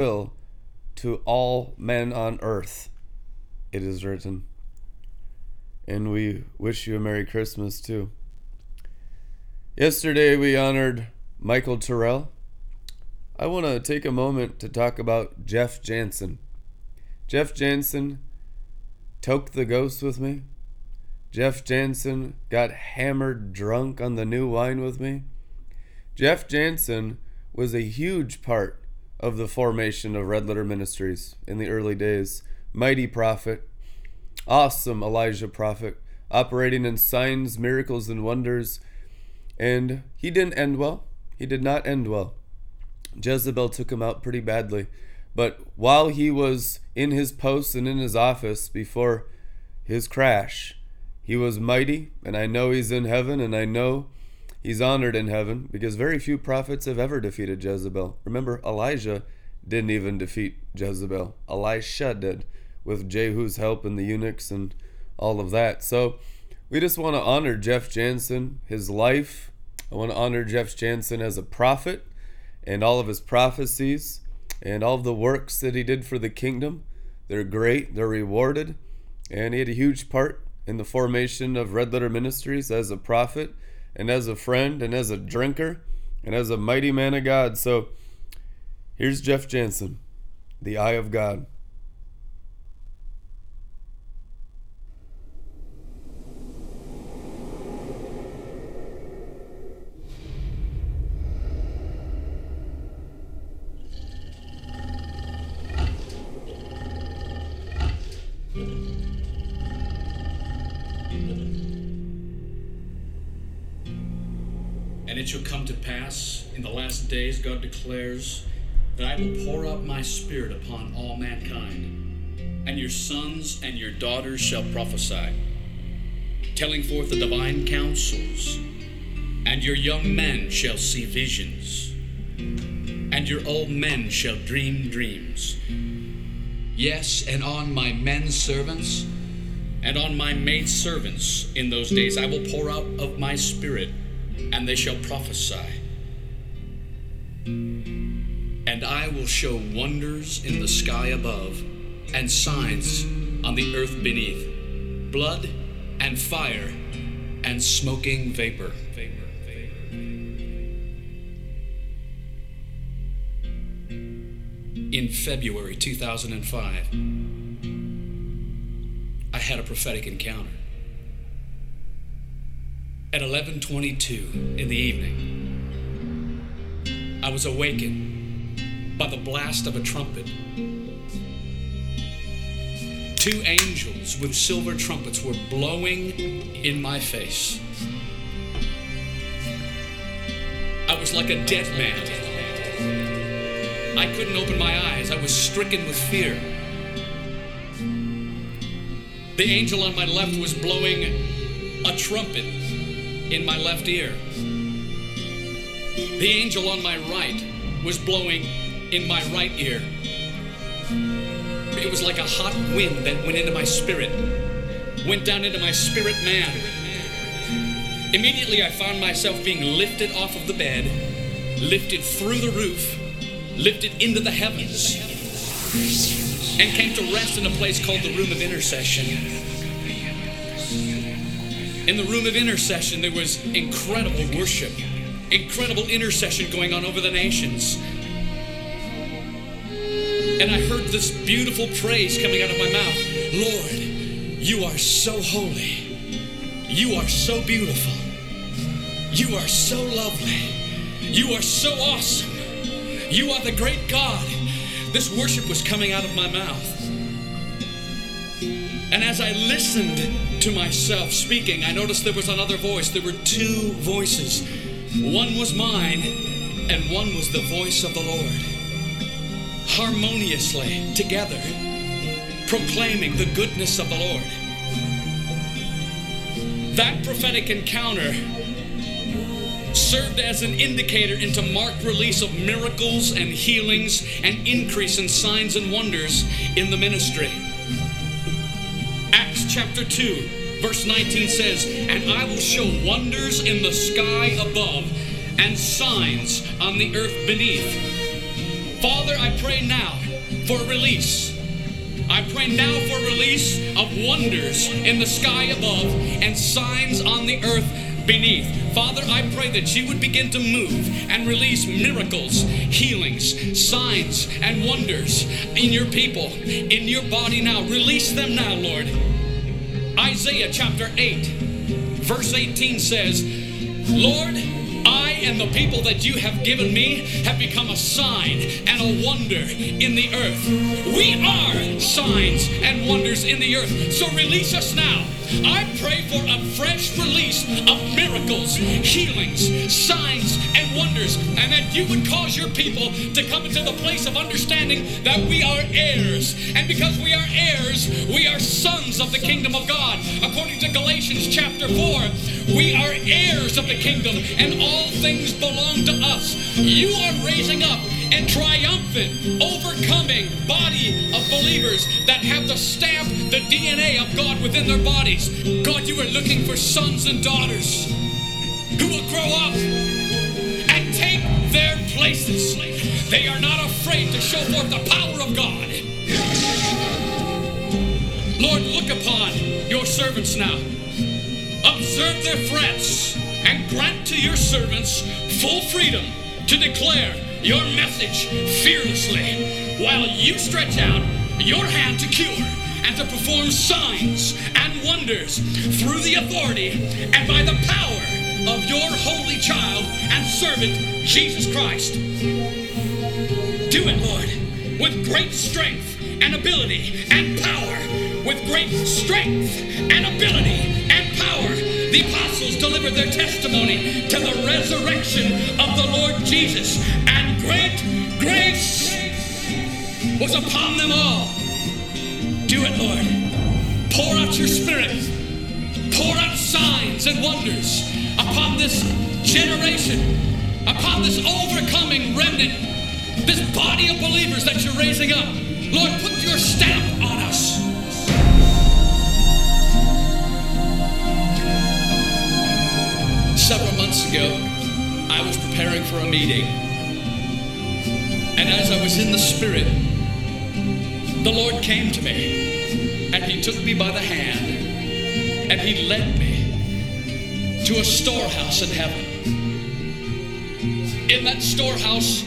will to all men on earth, it is written. And we wish you a Merry Christmas too. Yesterday we honored Michael Terrell. I want to take a moment to talk about Jeff Jansen. Jeff Jansen took the ghost with me. Jeff Jansen got hammered drunk on the new wine with me. Jeff Jansen was a huge part of the formation of Red Letter Ministries in the early days. Mighty prophet, awesome Elijah prophet, operating in signs, miracles, and wonders. And he didn't end well. He did not end well. Jezebel took him out pretty badly. But while he was in his post and in his office before his crash, he was mighty, and I know he's in heaven, and I know he's honored in heaven because very few prophets have ever defeated Jezebel. Remember, Elijah didn't even defeat Jezebel, Elisha did with Jehu's help and the eunuchs and all of that. So we just want to honor Jeff Jansen, his life. I want to honor Jeff Jansen as a prophet and all of his prophecies and all of the works that he did for the kingdom. They're great, they're rewarded, and he had a huge part in the formation of Red Letter Ministries as a prophet and as a friend and as a drinker and as a mighty man of God. So here's Jeff Jansen, the eye of God. In the last days, God declares, that I will pour out my spirit upon all mankind, and your sons and your daughters shall prophesy, telling forth the divine counsels, and your young men shall see visions, and your old men shall dream dreams. Yes, and on my men servants and on my maid servants in those days I will pour out of my spirit and they shall prophesy. And I will show wonders in the sky above, and signs on the earth beneath blood and fire and smoking vapor. In February 2005, I had a prophetic encounter at 11:22 in the evening. I was awakened by the blast of a trumpet. Two angels with silver trumpets were blowing in my face. I was like a dead man. I couldn't open my eyes. I was stricken with fear. The angel on my left was blowing a trumpet in my left ear. The angel on my right was blowing in my right ear. It was like a hot wind that went into my spirit, went down into my spirit man. Immediately, I found myself being lifted off of the bed, lifted through the roof, lifted into the heavens, and came to rest in a place called the room of intercession. In the room of intercession, there was incredible worship, incredible intercession going on over the nations. And I heard this beautiful praise coming out of my mouth Lord, you are so holy. You are so beautiful. You are so lovely. You are so awesome. You are the great God. This worship was coming out of my mouth. And as I listened to myself speaking, I noticed there was another voice. There were two voices. One was mine, and one was the voice of the Lord. Harmoniously together, proclaiming the goodness of the Lord. That prophetic encounter served as an indicator into marked release of miracles and healings and increase in signs and wonders in the ministry. Acts chapter 2, verse 19 says, And I will show wonders in the sky above and signs on the earth beneath Father, I pray now for release. I pray now for release of wonders in the sky above and signs on the earth beneath. Father, I pray that you would begin to move and release miracles, healings, signs, and wonders in your people, in your body now. Release them now, Lord. Isaiah chapter 8, verse 18 says, Lord, I and the people that you have given me have become a sign and a wonder in the earth. We are signs and wonders in the earth. So release us now. I pray for a fresh release of miracles, healings, signs, and wonders, and that you would cause your people to come into the place of understanding that we are heirs. And because we are heirs, we are sons of the kingdom of God. According to Galatians chapter 4, we are heirs of the kingdom, and all things belong to us. You are raising up and triumphant, overcoming body of believers that have the stamp, the DNA of God within their bodies. God, you are looking for sons and daughters who will grow up and take their places. They are not afraid to show forth the power of God. Lord, look upon your servants now. Observe their threats and grant to your servants full freedom to declare your message fearlessly while you stretch out your hand to cure and to perform signs and wonders through the authority and by the power of your holy child and servant, Jesus Christ. Do it, Lord, with great strength and ability and power. With great strength and ability and power, the apostles delivered their testimony to the resurrection of the Lord Jesus, and great grace was upon them all. Do it, Lord. Pour out your spirit. Pour out signs and wonders upon this generation, upon this overcoming remnant, this body of believers that you're raising up. Lord, put your stamp on us. Months ago, I was preparing for a meeting. And as I was in the Spirit, the Lord came to me and He took me by the hand and He led me to a storehouse in heaven. In that storehouse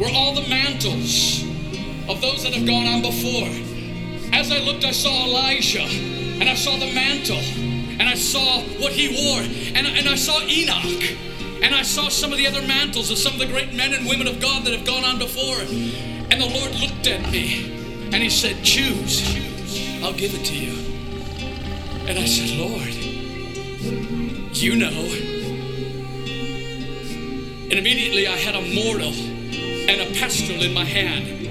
were all the mantles of those that have gone on before. As I looked, I saw Elijah and I saw the mantle and I saw what he wore and, and I saw Enoch. And I saw some of the other mantles of some of the great men and women of God that have gone on before. And the Lord looked at me and He said, Choose, I'll give it to you. And I said, Lord, you know. And immediately I had a mortal and a pestle in my hand.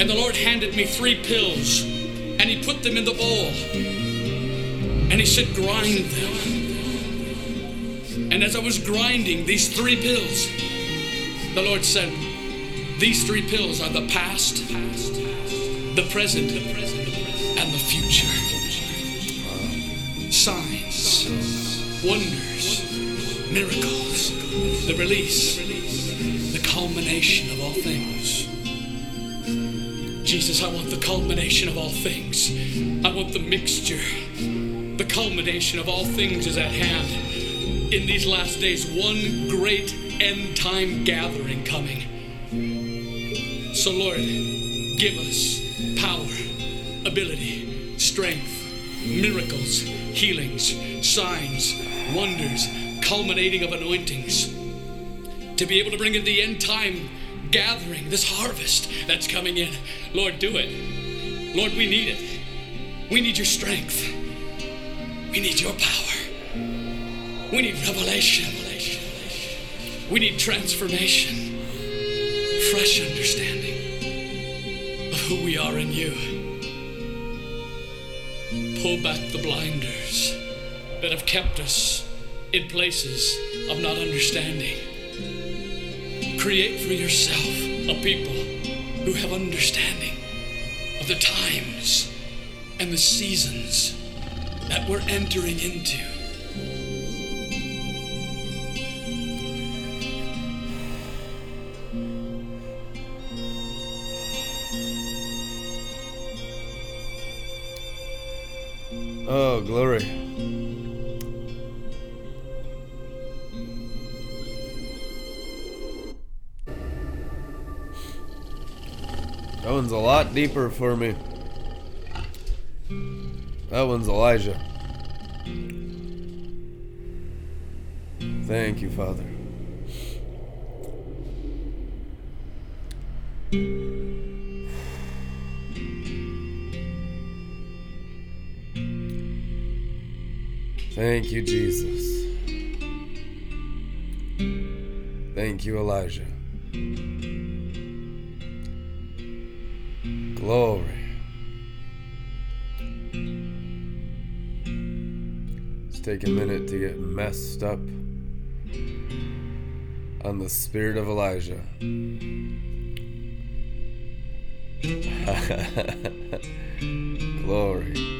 And the Lord handed me three pills and He put them in the bowl. And He said, Grind them. And as I was grinding these three pills, the Lord said, These three pills are the past, the present, and the future. Signs, wonders, miracles, the release, the culmination of all things. Jesus, I want the culmination of all things. I want the mixture. The culmination of all things is at hand in these last days, one great end time gathering coming. So, Lord, give us power, ability, strength, miracles, healings, signs, wonders, culminating of anointings to be able to bring in the end time gathering, this harvest that's coming in. Lord, do it. Lord, we need it. We need your strength. We need your power. We need revelation. We need transformation, fresh understanding of who we are in you. Pull back the blinders that have kept us in places of not understanding. Create for yourself a people who have understanding of the times and the seasons that we're entering into. Oh, glory. That one's a lot deeper for me. That one's Elijah. Thank you, Father. Thank you, Jesus. Thank you, Elijah. Glory. Take a minute to get messed up on the spirit of Elijah. Glory.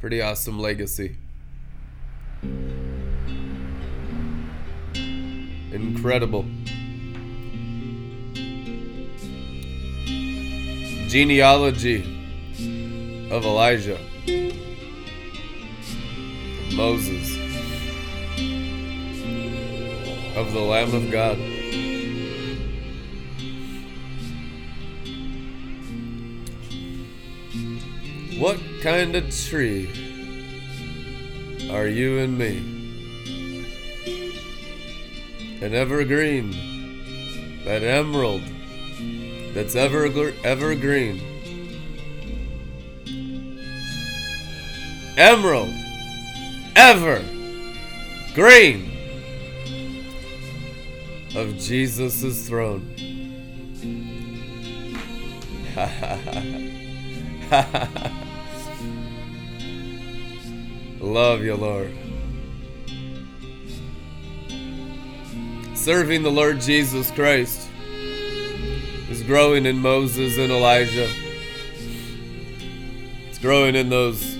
Pretty awesome legacy. Incredible. Genealogy of Elijah, Moses, of the Lamb of God. What kind of tree are you and me? An evergreen, that emerald that's ever evergreen. Emerald, ever green of Jesus' throne. Love you, Lord. Serving the Lord Jesus Christ is growing in Moses and Elijah. It's growing in those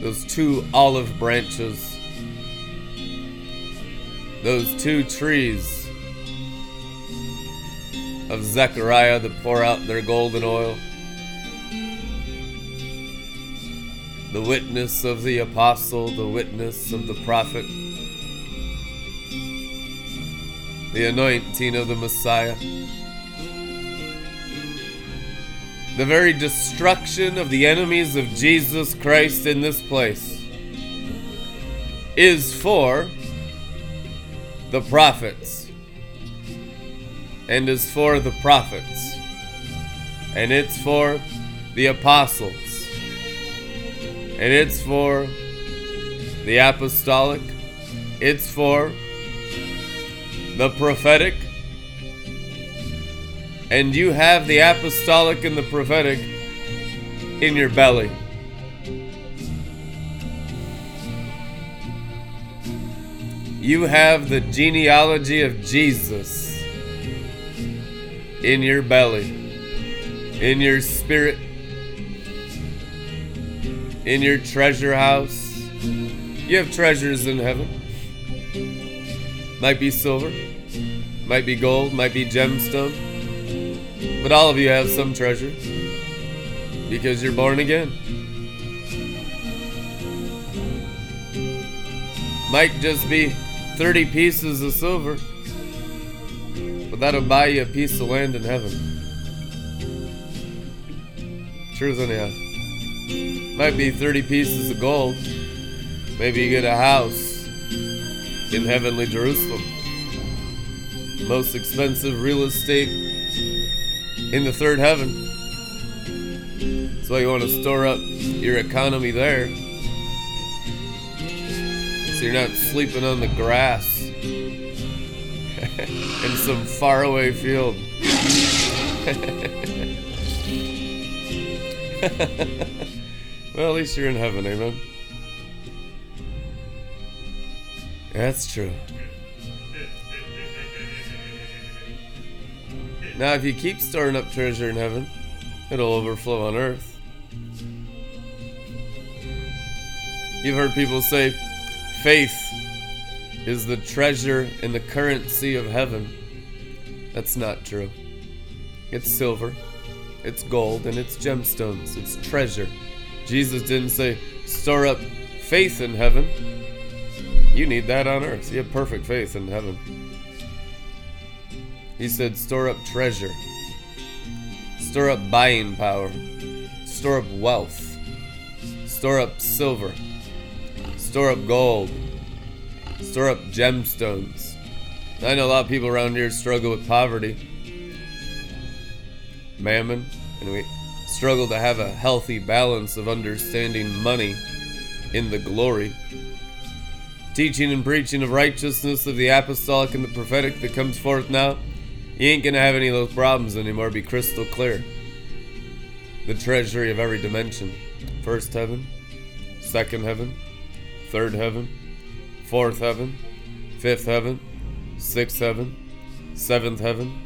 those two olive branches. Those two trees of Zechariah that pour out their golden oil. The witness of the apostle, the witness of the prophet, the anointing of the Messiah. The very destruction of the enemies of Jesus Christ in this place is for the prophets and is for the prophets and it's for the apostles and it's for the apostolic. It's for the prophetic. And you have the apostolic and the prophetic in your belly. You have the genealogy of Jesus in your belly, in your spirit, in your treasure house. You have treasures in heaven. Might be silver, might be gold, might be gemstone, but all of you have some treasure because you're born again. Might just be 30 pieces of silver, but that'll buy you a piece of land in heaven. Truth anyhow. Might be 30 pieces of gold. Maybe you get a house in heavenly Jerusalem. Most expensive real estate in the third heaven. That's why you want to store up your economy there so you're not sleeping on the grass in some faraway field. well, at least you're in heaven, amen. That's true. Now, if you keep storing up treasure in heaven, it'll overflow on earth. You've heard people say faith is the treasure in the currency of heaven. That's not true. It's silver, it's gold, and it's gemstones. It's treasure. Jesus didn't say, store up faith in heaven. You need that on earth. You have perfect faith in heaven. He said, store up treasure, store up buying power, store up wealth, store up silver, store up gold, store up gemstones. I know a lot of people around here struggle with poverty, mammon, and we struggle to have a healthy balance of understanding money in the glory. Teaching and preaching of righteousness of the apostolic and the prophetic that comes forth now, you ain't gonna have any of those problems anymore. Be crystal clear. The treasury of every dimension first heaven, second heaven, third heaven, fourth heaven, fifth heaven, sixth heaven, seventh heaven,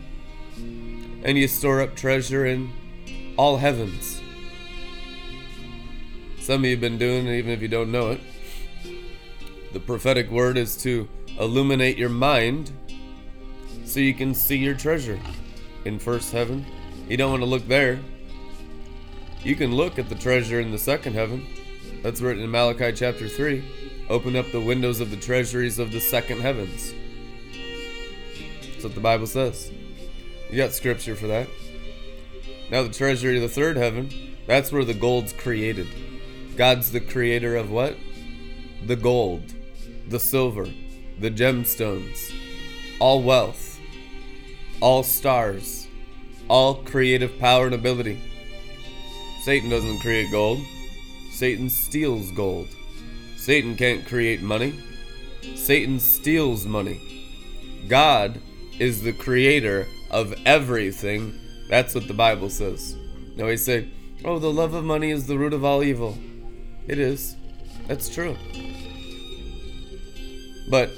and you store up treasure in all heavens. Some of you have been doing it even if you don't know it. The prophetic word is to illuminate your mind so you can see your treasure in first heaven. You don't want to look there. You can look at the treasure in the second heaven. That's written in Malachi chapter 3. Open up the windows of the treasuries of the second heavens. That's what the Bible says. You got scripture for that. Now, the treasury of the third heaven, that's where the gold's created. God's the creator of what? The gold, the silver, the gemstones, all wealth, all stars, all creative power and ability. Satan doesn't create gold, Satan steals gold. Satan can't create money, Satan steals money. God is the creator of everything. That's what the Bible says. Now we say, oh, the love of money is the root of all evil. It is. That's true. But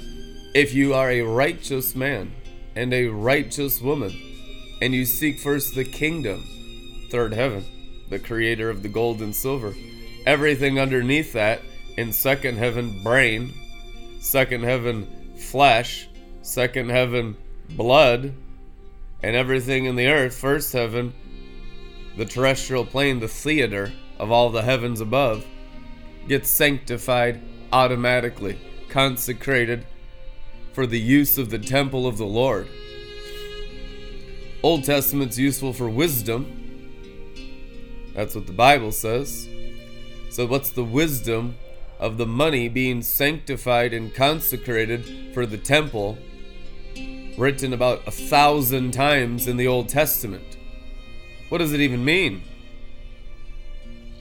if you are a righteous man and a righteous woman, and you seek first the kingdom, third heaven, the creator of the gold and silver, everything underneath that in second heaven, brain, second heaven, flesh, second heaven, blood, and everything in the earth, first heaven, the terrestrial plane, the theater of all the heavens above, gets sanctified automatically, consecrated for the use of the temple of the Lord. Old Testament's useful for wisdom. That's what the Bible says. So, what's the wisdom of the money being sanctified and consecrated for the temple? Written about a thousand times in the Old Testament. What does it even mean?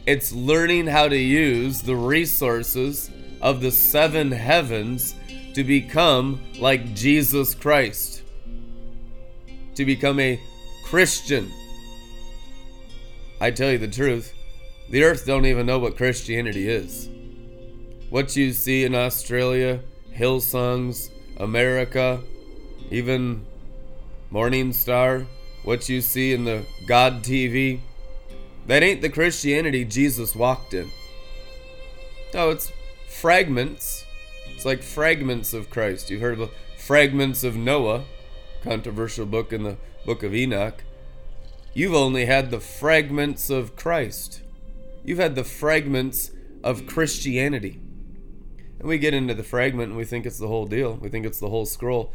It's learning how to use the resources of the seven heavens to become like Jesus Christ, to become a Christian. I tell you the truth, the earth don't even know what Christianity is. What you see in Australia, Hillsongs, America, even Morning Star, what you see in the God TV, that ain't the Christianity Jesus walked in. No, it's fragments. It's like fragments of Christ. You've heard of fragments of Noah, controversial book in the book of Enoch. You've only had the fragments of Christ. You've had the fragments of Christianity. And we get into the fragment and we think it's the whole deal. We think it's the whole scroll.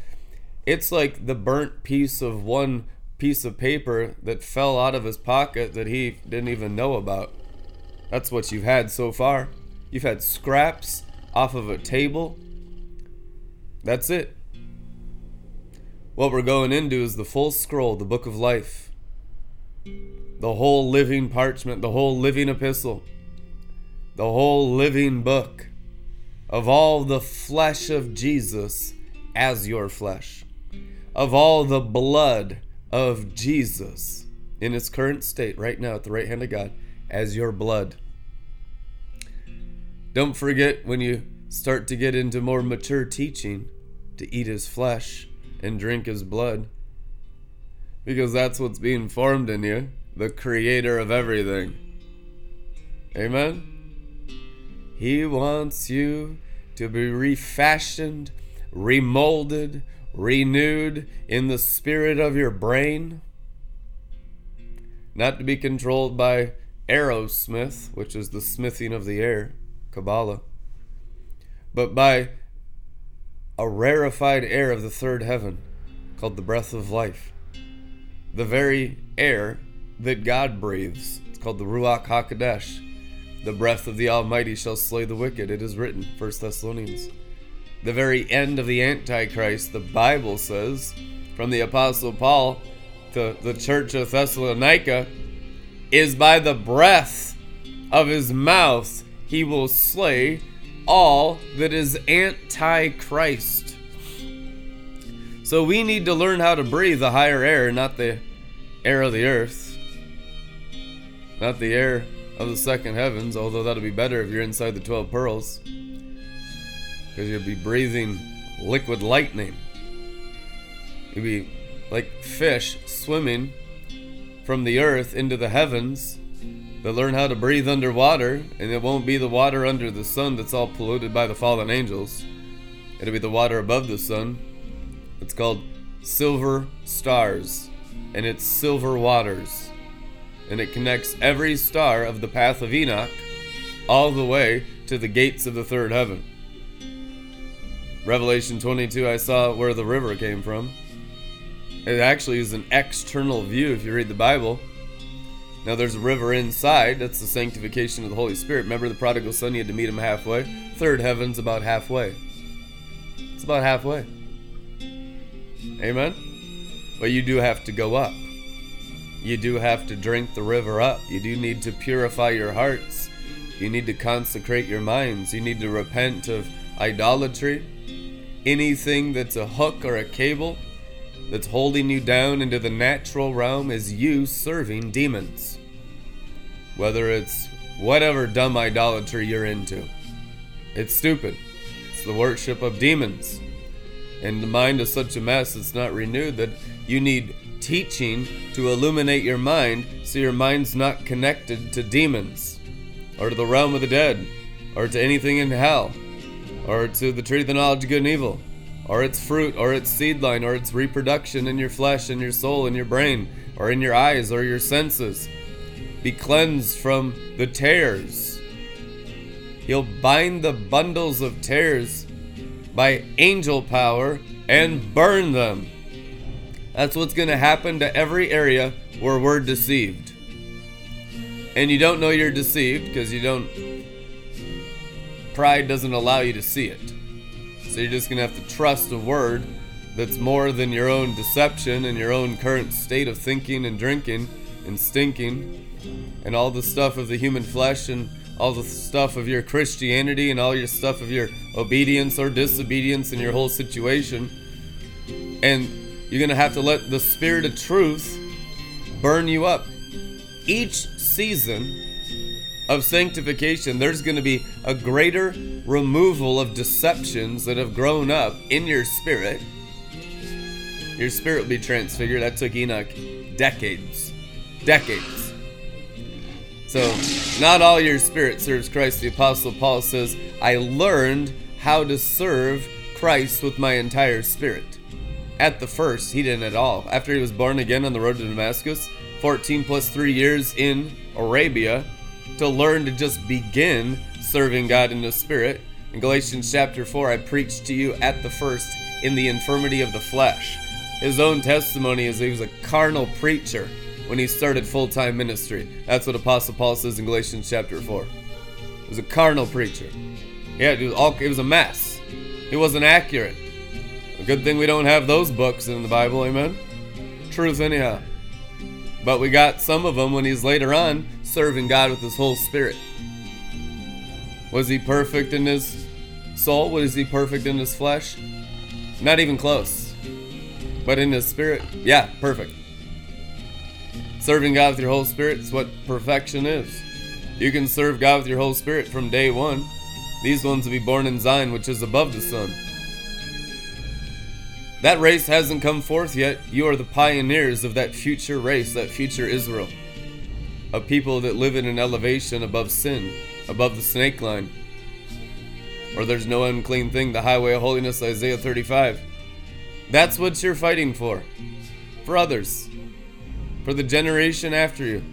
It's like the burnt piece of one piece of paper that fell out of his pocket that he didn't even know about. That's what you've had so far. You've had scraps off of a table. That's it. What we're going into is the full scroll, the book of life. The whole living parchment, the whole living epistle, the whole living book of all the flesh of Jesus as your flesh of all the blood of Jesus in its current state right now at the right hand of God as your blood. Don't forget when you start to get into more mature teaching to eat his flesh and drink his blood because that's what's being formed in you. the creator of everything. Amen? He wants you to be refashioned, remolded, renewed in the spirit of your brain. Not to be controlled by Aerosmith, which is the smithing of the air, Kabbalah, but by a rarefied air of the third heaven called the breath of life. The very air that God breathes. It's called the Ruach HaKodesh. The breath of the Almighty shall slay the wicked. It is written, 1 Thessalonians. The very end of the Antichrist, the Bible says, from the Apostle Paul to the church of Thessalonica, is by the breath of his mouth he will slay all that is anti-Christ. So we need to learn how to breathe the higher air, not the air of the earth, not the air of the second heavens, although that'll be better if you're inside the 12 pearls. Because you'll be breathing liquid lightning. You'll be like fish swimming from the earth into the heavens that learn how to breathe underwater, and it won't be the water under the sun that's all polluted by the fallen angels. It'll be the water above the sun it's called Silver Stars, and it's silver waters. And it connects every star of the path of Enoch all the way to the gates of the third heaven. Revelation 22, I saw where the river came from. It actually is an external view if you read the Bible. Now there's a river inside, that's the sanctification of the Holy Spirit. Remember the prodigal son, you had to meet him halfway? Third heaven's about halfway. It's about halfway. Amen? But you do have to go up. You do have to drink the river up. You do need to purify your hearts. You need to consecrate your minds. You need to repent of idolatry. Anything that's a hook or a cable that's holding you down into the natural realm is you serving demons. Whether it's whatever dumb idolatry you're into, it's stupid. It's the worship of demons and the mind is such a mess it's not renewed that you need teaching to illuminate your mind so your mind's not connected to demons or to the realm of the dead or to anything in hell or to the tree of the knowledge of good and evil or its fruit or its seed line or its reproduction in your flesh in your soul in your brain or in your eyes or your senses be cleansed from the tares he'll bind the bundles of tares by angel power and burn them. That's what's going to happen to every area where we're deceived. And you don't know you're deceived because you don't. Pride doesn't allow you to see it. So you're just going to have to trust a word that's more than your own deception and your own current state of thinking and drinking and stinking and all the stuff of the human flesh and all the stuff of your Christianity and all your stuff of your obedience or disobedience in your whole situation. And you're going to have to let the Spirit of truth burn you up. Each season of sanctification, there's going to be a greater removal of deceptions that have grown up in your spirit. Your spirit will be transfigured. That took Enoch decades. Decades. So, not all your spirit serves Christ. The Apostle Paul says, I learned how to serve Christ with my entire spirit. At the first, he didn't at all. After he was born again on the road to Damascus, 14 plus 3 years in Arabia, to learn to just begin serving God in the spirit. In Galatians chapter 4, I preached to you at the first in the infirmity of the flesh. His own testimony is he was a carnal preacher when he started full time ministry. That's what Apostle Paul says in Galatians chapter 4. He was a carnal preacher. Yeah, it was, all, it was a mess. He wasn't accurate. A good thing we don't have those books in the Bible, amen? Truth, anyhow. But we got some of them when he's later on serving God with his whole spirit. Was he perfect in his soul? Was he perfect in his flesh? Not even close. But in his spirit, yeah, perfect. Serving God with your whole spirit is what perfection is. You can serve God with your whole spirit from day one. These ones will be born in Zion, which is above the sun. That race hasn't come forth yet. You are the pioneers of that future race, that future Israel. Of people that live in an elevation above sin, above the snake line. Or there's no unclean thing, the highway of holiness, Isaiah 35. That's what you're fighting for. For others. For the generation after you.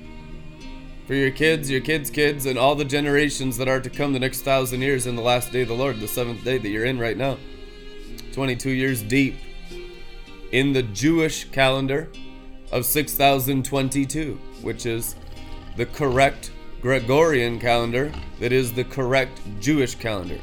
For your kids, your kids' kids, and all the generations that are to come the next thousand years in the last day of the Lord, the seventh day that you're in right now. 22 years deep in the Jewish calendar of 6022, which is the correct Gregorian calendar that is the correct Jewish calendar.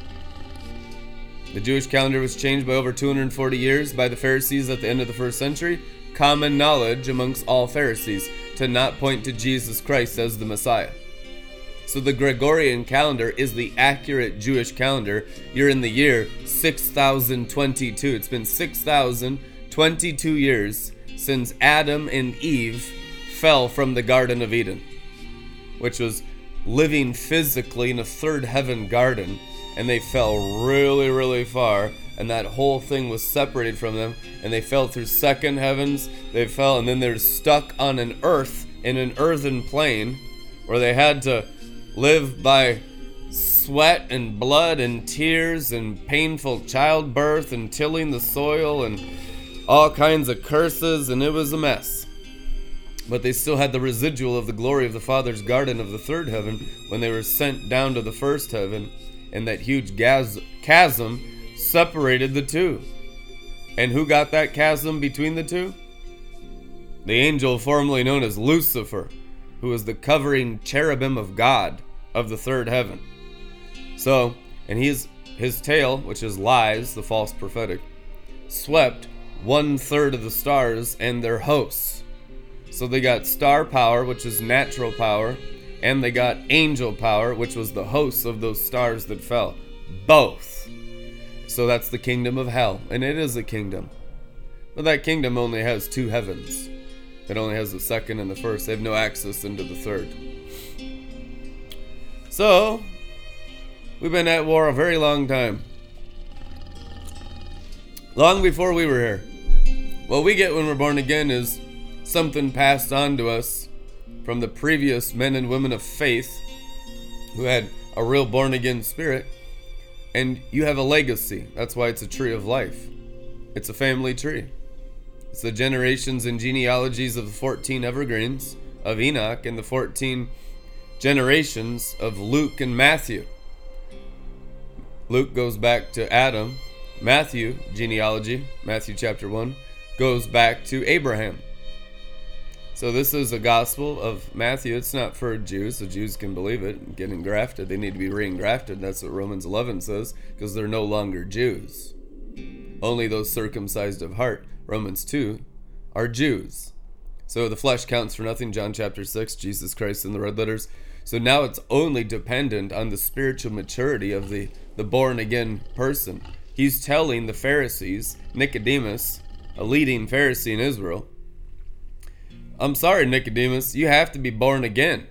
The Jewish calendar was changed by over 240 years by the Pharisees at the end of the first century. Common knowledge amongst all Pharisees to not point to Jesus Christ as the Messiah. So the Gregorian calendar is the accurate Jewish calendar. You're in the year 6022. It's been 6022 years since Adam and Eve fell from the Garden of Eden, which was living physically in a third heaven garden and they fell really, really far, and that whole thing was separated from them, and they fell through second heavens. They fell, and then they're stuck on an earth in an earthen plane where they had to live by sweat and blood and tears and painful childbirth and tilling the soil and all kinds of curses, and it was a mess. But they still had the residual of the glory of the Father's garden of the third heaven when they were sent down to the first heaven and that huge chasm separated the two. And who got that chasm between the two? The angel formerly known as Lucifer, who was the covering cherubim of God of the third heaven. So, and he's his tail, which is lies, the false prophetic, swept one third of the stars and their hosts. So they got star power, which is natural power, and they got angel power, which was the hosts of those stars that fell. Both. So that's the kingdom of hell, and it is a kingdom. But that kingdom only has two heavens. It only has the second and the first. They have no access into the third. So, we've been at war a very long time. Long before we were here. What we get when we're born again is something passed on to us from the previous men and women of faith who had a real born again spirit, and you have a legacy. That's why it's a tree of life. It's a family tree. It's the generations and genealogies of the 14 evergreens of Enoch and the 14 generations of Luke and Matthew. Luke goes back to Adam. Matthew, genealogy, Matthew chapter 1, goes back to Abraham. So this is a gospel of Matthew. It's not for Jews. The Jews can believe it get engrafted. They need to be re-engrafted. That's what Romans 11 says because they're no longer Jews. Only those circumcised of heart, Romans 2, are Jews. So the flesh counts for nothing, John chapter 6, Jesus Christ in the red letters. So now it's only dependent on the spiritual maturity of the, the born again person. He's telling the Pharisees, Nicodemus, a leading Pharisee in Israel, I'm sorry, Nicodemus, you have to be born again.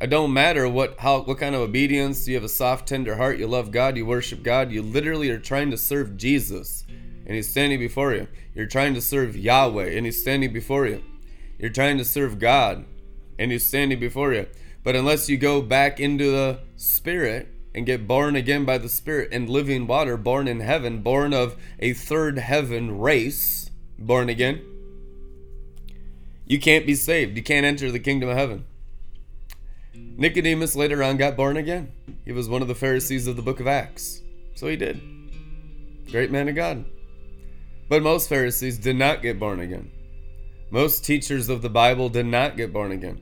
It don't matter what how what kind of obedience you have a soft tender heart, you love God, you worship God, you literally are trying to serve Jesus and he's standing before you. You're trying to serve Yahweh and he's standing before you. You're trying to serve God and he's standing before you. But unless you go back into the spirit and get born again by the spirit and living water, born in heaven, born of a third heaven race, born again, you can't be saved. You can't enter the kingdom of heaven. Nicodemus later on got born again. He was one of the Pharisees of the book of Acts. So he did. Great man of God. But most Pharisees did not get born again. Most teachers of the Bible did not get born again.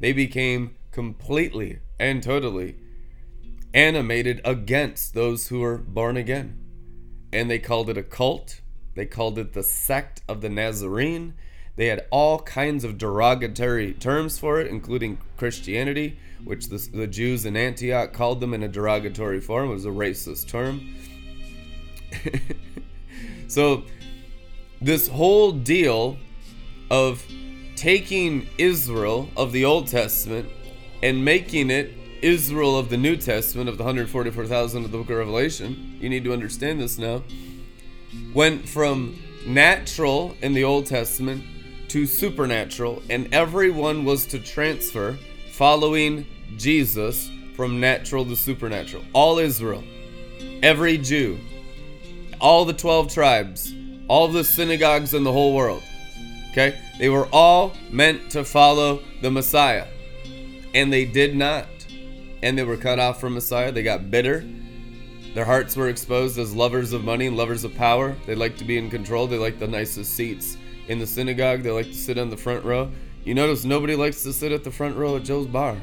They became completely and totally animated against those who were born again. And they called it a cult. They called it the sect of the Nazarene. They had all kinds of derogatory terms for it, including Christianity, which the, the Jews in Antioch called them in a derogatory form. It was a racist term. so, this whole deal of taking Israel of the Old Testament and making it Israel of the New Testament, of the 144,000 of the book of Revelation, you need to understand this now, went from natural in the Old Testament to supernatural, and everyone was to transfer following Jesus from natural to supernatural. All Israel, every Jew, all the 12 tribes, all the synagogues in the whole world. Okay? They were all meant to follow the Messiah. And they did not. And they were cut off from Messiah. They got bitter. Their hearts were exposed as lovers of money lovers of power. They like to be in control. They like the nicest seats in the synagogue. They like to sit in the front row. You notice nobody likes to sit at the front row at Joel's bar.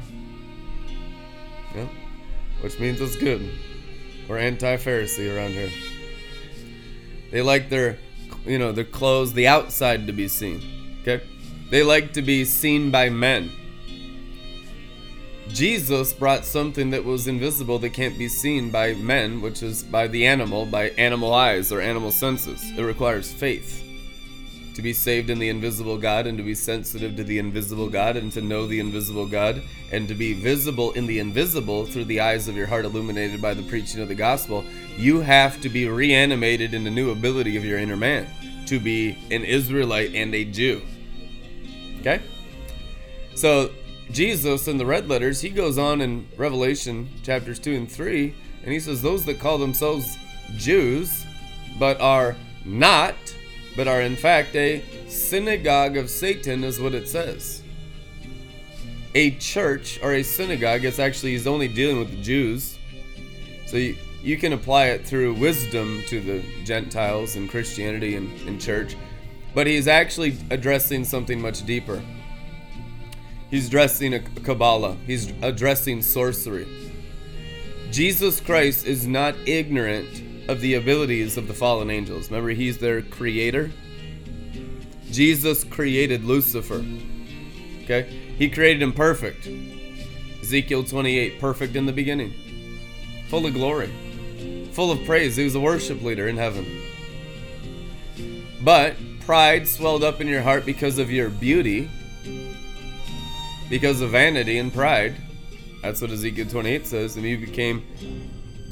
Yeah? Which means it's good. We're anti Pharisee around here. They like their you know, their clothes, the outside to be seen. Okay? They like to be seen by men. Jesus brought something that was invisible that can't be seen by men, which is by the animal, by animal eyes or animal senses. It requires faith to be saved in the invisible God and to be sensitive to the invisible God and to know the invisible God and to be visible in the invisible through the eyes of your heart illuminated by the preaching of the gospel. You have to be reanimated in the new ability of your inner man to be an Israelite and a Jew. Okay? So Jesus in the red letters, he goes on in Revelation chapters 2 and 3, and he says, Those that call themselves Jews, but are not, but are in fact a synagogue of Satan, is what it says. A church or a synagogue, it's actually, he's only dealing with the Jews. So you, you can apply it through wisdom to the Gentiles and Christianity and, and church, but he's actually addressing something much deeper. He's addressing a Kabbalah. He's addressing sorcery. Jesus Christ is not ignorant of the abilities of the fallen angels. Remember, he's their creator. Jesus created Lucifer. Okay? He created him perfect. Ezekiel 28, perfect in the beginning. Full of glory. Full of praise. He was a worship leader in heaven. But pride swelled up in your heart because of your beauty because of vanity and pride. That's what Ezekiel 28 says. And he became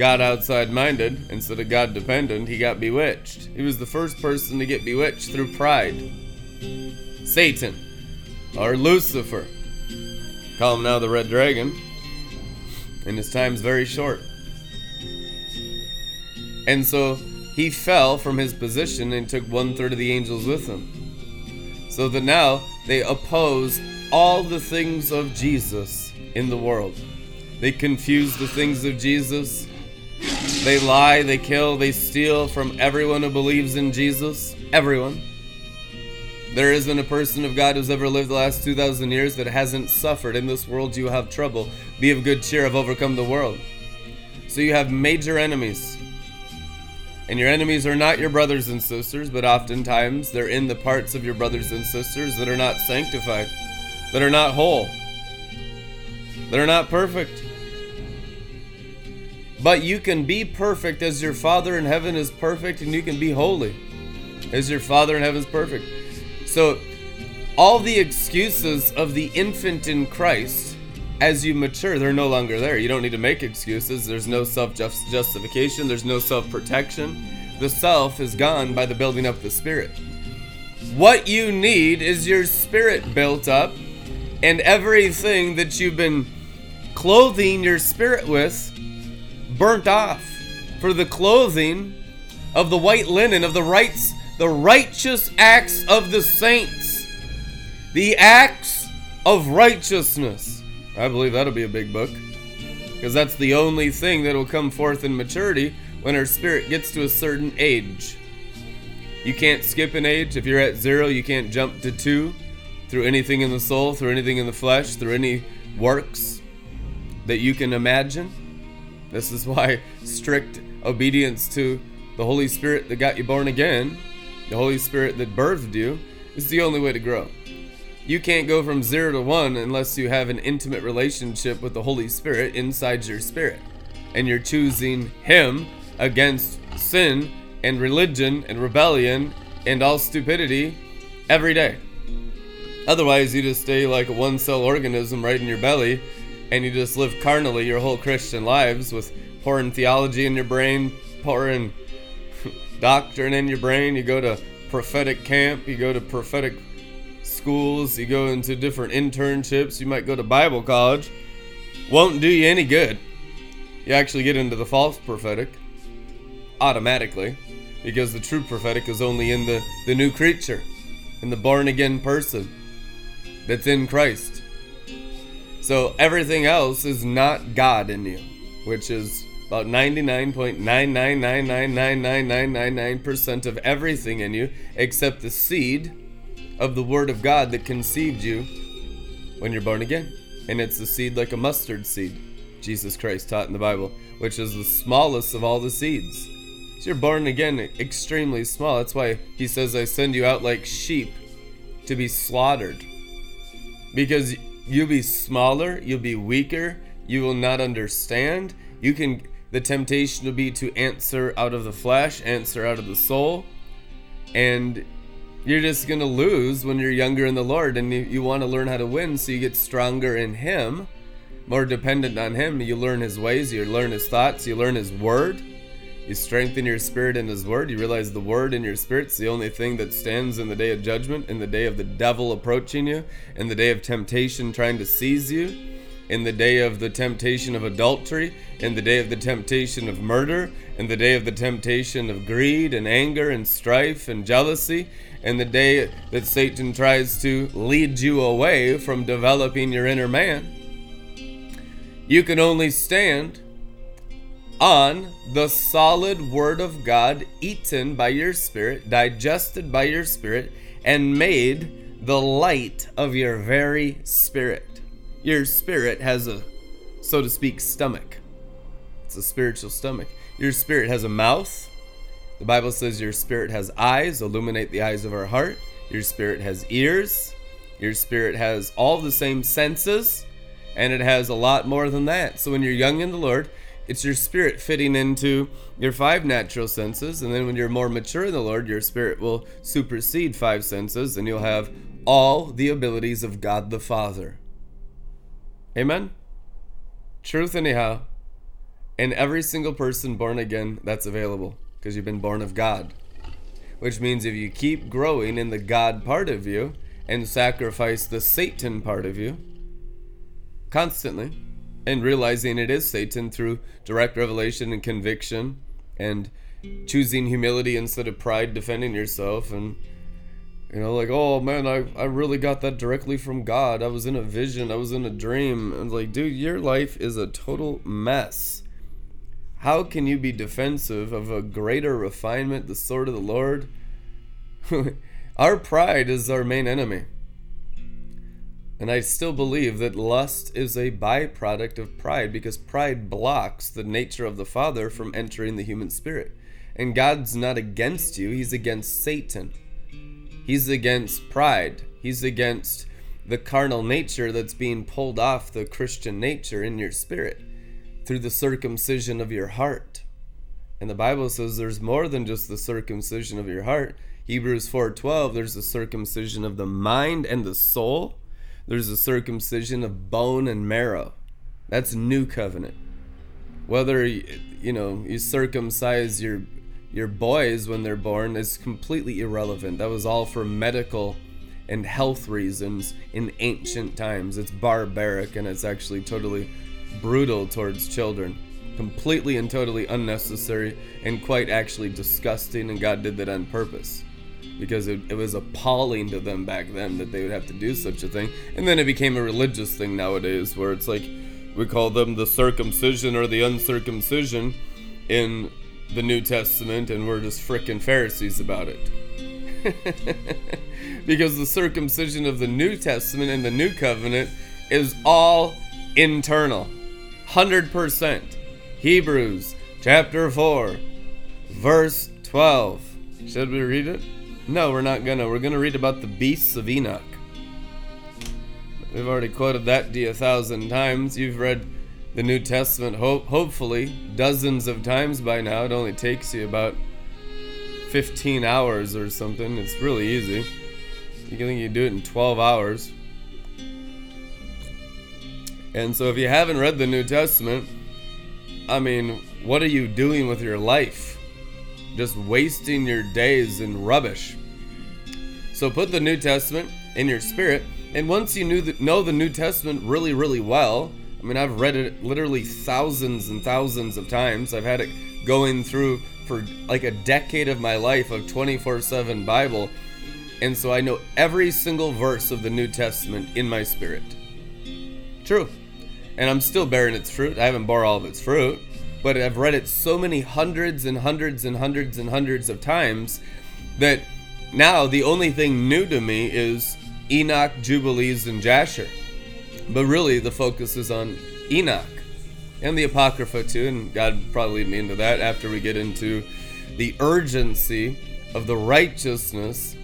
God outside minded instead of God dependent. He got bewitched. He was the first person to get bewitched through pride. Satan, or Lucifer. Call him now the Red Dragon. And his time's very short. And so he fell from his position and took one third of the angels with him. So that now they oppose all the things of Jesus in the world. They confuse the things of Jesus. They lie, they kill, they steal from everyone who believes in Jesus. Everyone. There isn't a person of God who's ever lived the last 2,000 years that hasn't suffered. In this world, you have trouble. Be of good cheer, I've overcome the world. So you have major enemies. And your enemies are not your brothers and sisters, but oftentimes they're in the parts of your brothers and sisters that are not sanctified that are not whole, that are not perfect. But you can be perfect as your Father in heaven is perfect, and you can be holy as your Father in heaven is perfect. So, all the excuses of the infant in Christ, as you mature, they're no longer there. You don't need to make excuses. There's no self justification, there's no self protection. The self is gone by the building up the Spirit. What you need is your spirit built up and everything that you've been clothing your spirit with burnt off for the clothing of the white linen of the rights the righteous acts of the saints. The acts of righteousness. I believe that'll be a big book because that's the only thing that will come forth in maturity when our spirit gets to a certain age. You can't skip an age. If you're at zero you can't jump to two through anything in the soul, through anything in the flesh, through any works that you can imagine. This is why strict obedience to the Holy Spirit that got you born again, the Holy Spirit that birthed you, is the only way to grow. You can't go from zero to one unless you have an intimate relationship with the Holy Spirit inside your spirit. And you're choosing Him against sin and religion and rebellion and all stupidity every day. Otherwise, you just stay like a one cell organism right in your belly and you just live carnally your whole Christian lives with pouring theology in your brain, pouring doctrine in your brain. You go to prophetic camp, you go to prophetic schools, you go into different internships, you might go to Bible college, won't do you any good. You actually get into the false prophetic automatically because the true prophetic is only in the, the new creature, in the born again person that's in Christ. So everything else is not God in you, which is about 99.999999999% of everything in you except the seed of the word of God that conceived you when you're born again. And it's the seed like a mustard seed, Jesus Christ taught in the Bible, which is the smallest of all the seeds. So you're born again extremely small. That's why he says, I send you out like sheep to be slaughtered. Because you'll be smaller, you'll be weaker, you will not understand. You can the temptation will be to answer out of the flesh, answer out of the soul, and you're just going to lose when you're younger in the Lord and you, you want to learn how to win so you get stronger in Him, more dependent on Him. You learn His ways, you learn His thoughts, you learn His Word. You strengthen your spirit in His Word. You realize the Word in your spirit's the only thing that stands in the day of judgment, in the day of the devil approaching you, in the day of temptation trying to seize you in the day of the temptation of adultery, in the day of the temptation of murder, in the day of the temptation of greed and anger and strife and jealousy, in the day that Satan tries to lead you away from developing your inner man. You can only stand on the solid Word of God, eaten by your spirit, digested by your spirit, and made the light of your very spirit your spirit has a, so to speak, stomach. It's a spiritual stomach. Your spirit has a mouth. The Bible says your spirit has eyes, illuminate the eyes of our heart. Your spirit has ears. Your spirit has all the same senses, and it has a lot more than that. So when you're young in the Lord, it's your spirit fitting into your five natural senses, and then when you're more mature in the Lord, your spirit will supersede five senses, and you'll have all the abilities of God the Father. Amen? Truth, anyhow. And every single person born again that's available because you've been born of God. Which means if you keep growing in the God part of you and sacrifice the Satan part of you constantly and realizing it is Satan through direct revelation and conviction and choosing humility instead of pride, defending yourself and you know, like, oh man, I, I really got that directly from God. I was in a vision, I was in a dream. And like, dude, your life is a total mess. How can you be defensive of a greater refinement, the sword of the Lord? our pride is our main enemy. And I still believe that lust is a byproduct of pride because pride blocks the nature of the Father from entering the human spirit. And God's not against you, He's against Satan. He's against pride. He's against the carnal nature that's being pulled off the Christian nature in your spirit through the circumcision of your heart. And the Bible says there's more than just the circumcision of your heart. Hebrews 4:12 there's the circumcision of the mind and the soul. There's a circumcision of bone and marrow. That's new covenant. Whether you know, you circumcise your your boys when they're born is completely irrelevant. That was all for medical and health reasons in ancient times. It's barbaric and it's actually totally brutal towards children. Completely and totally unnecessary and quite actually disgusting, and God did that on purpose. Because it, it was appalling to them back then that they would have to do such a thing. And then it became a religious thing nowadays where it's like we call them the circumcision or the uncircumcision in the New Testament and we're just frickin' Pharisees about it. because the circumcision of the New Testament and the New Covenant is all internal. 100%. Hebrews chapter 4, verse 12. Should we read it? No, we're not gonna. We're gonna read about the beasts of Enoch. We've already quoted that D a thousand times. You've read the New Testament, ho- hopefully, dozens of times by now. It only takes you about 15 hours or something. It's really easy. You can think you do it in 12 hours. And so, if you haven't read the New Testament, I mean, what are you doing with your life? Just wasting your days in rubbish. So, put the New Testament in your spirit. And once you the, know the New Testament really, really well, I mean, I've read it literally thousands and thousands of times. I've had it going through for like a decade of my life of 24 7 Bible. And so I know every single verse of the New Testament in my spirit. True. And I'm still bearing its fruit. I haven't bore all of its fruit, but I've read it so many hundreds and hundreds and hundreds and hundreds of times that now the only thing new to me is Enoch, Jubilees, and Jasher. But really, the focus is on Enoch and the Apocrypha too, and God probably lead me into that after we get into the urgency of the righteousness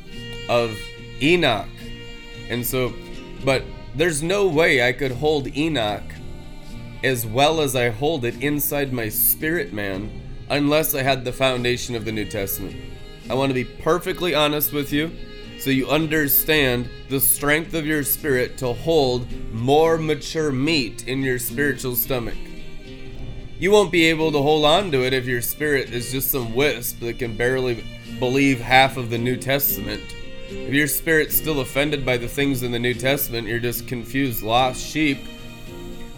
of Enoch. And so, but there's no way I could hold Enoch as well as I hold it inside my spirit man unless I had the foundation of the New Testament. I want to be perfectly honest with you so you understand the strength of your spirit to hold more mature meat in your spiritual stomach. You won't be able to hold on to it if your spirit is just some wisp that can barely believe half of the New Testament. If your spirit's still offended by the things in the New Testament, you're just confused, lost sheep,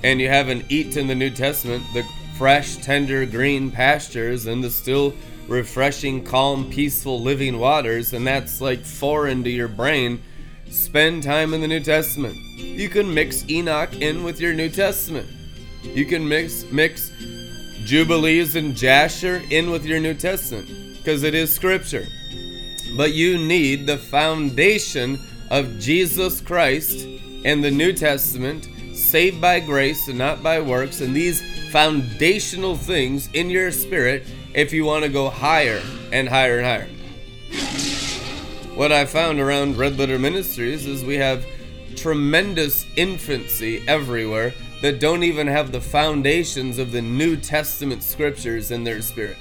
and you haven't eaten the New Testament, the fresh, tender, green pastures, and the still refreshing, calm, peaceful living waters, and that's like foreign to your brain, spend time in the New Testament. You can mix Enoch in with your New Testament. You can mix mix Jubilees and Jasher in with your New Testament because it is scripture. But you need the foundation of Jesus Christ and the New Testament, saved by grace and not by works, and these foundational things in your spirit if you want to go higher and higher and higher. What I found around Red Letter Ministries is we have tremendous infancy everywhere that don't even have the foundations of the New Testament scriptures in their spirit.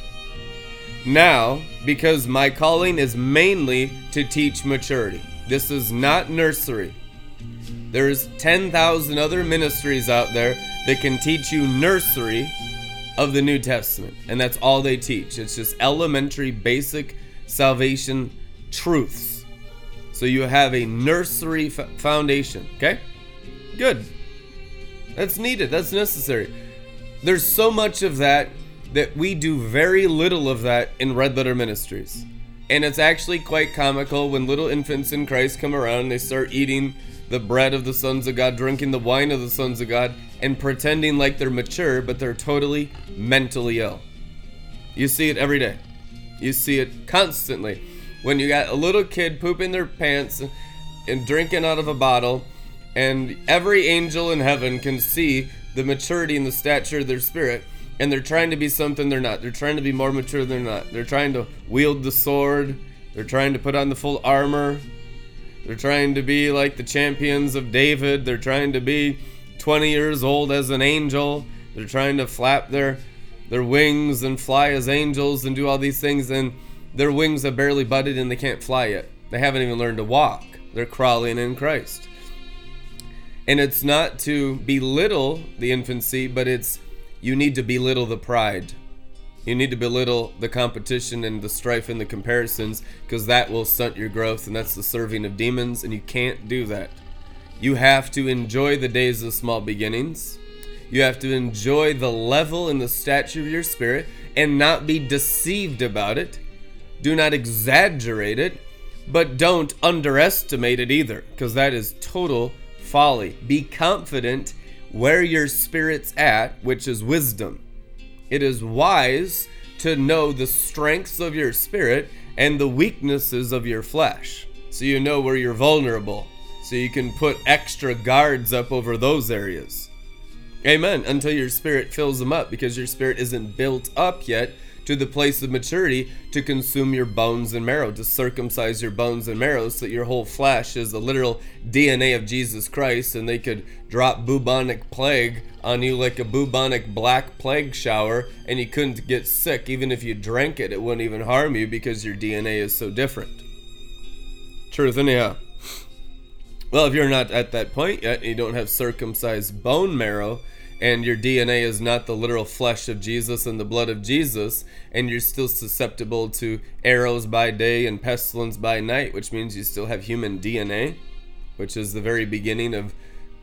Now, because my calling is mainly to teach maturity, this is not nursery. There's 10,000 other ministries out there that can teach you nursery of the New Testament, and that's all they teach. It's just elementary, basic salvation truths. So you have a nursery f- foundation, okay? Good. That's needed, that's necessary. There's so much of that that we do very little of that in Red Letter Ministries. And it's actually quite comical when little infants in Christ come around and they start eating the bread of the sons of God, drinking the wine of the sons of God, and pretending like they're mature, but they're totally mentally ill. You see it every day. You see it constantly. When you got a little kid pooping their pants and drinking out of a bottle, and every angel in heaven can see the maturity and the stature of their spirit, and they're trying to be something they're not. They're trying to be more mature than they're not. They're trying to wield the sword, they're trying to put on the full armor, they're trying to be like the champions of David, they're trying to be 20 years old as an angel. They're trying to flap their their wings and fly as angels and do all these things and their wings have barely budded and they can't fly yet. They haven't even learned to walk. They're crawling in Christ. And it's not to belittle the infancy, but it's you need to belittle the pride. You need to belittle the competition and the strife and the comparisons because that will stunt your growth and that's the serving of demons and you can't do that. You have to enjoy the days of small beginnings. You have to enjoy the level and the stature of your spirit and not be deceived about it. Do not exaggerate it, but don't underestimate it either, because that is total folly. Be confident where your spirit's at, which is wisdom. It is wise to know the strengths of your spirit and the weaknesses of your flesh, so you know where you're vulnerable so you can put extra guards up over those areas. Amen. Until your spirit fills them up because your spirit isn't built up yet to the place of maturity to consume your bones and marrow, to circumcise your bones and marrow so that your whole flesh is the literal DNA of Jesus Christ and they could drop bubonic plague on you like a bubonic black plague shower and you couldn't get sick. Even if you drank it, it wouldn't even harm you because your DNA is so different. Truth, anyhow. Well, if you're not at that point yet, and you don't have circumcised bone marrow, and your DNA is not the literal flesh of Jesus and the blood of Jesus, and you're still susceptible to arrows by day and pestilence by night, which means you still have human DNA, which is the very beginning of